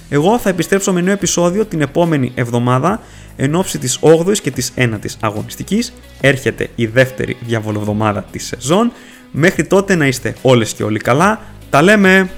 Εγώ θα επιστρέψω με νέο επεισόδιο την επόμενη εβδομάδα εν ώψη της 8ης και της 9ης αγωνιστικής. Έρχεται η δεύτερη διαβολοβδομάδα της σεζόν. Μέχρι τότε να είστε όλες και όλοι καλά. Τα λέμε!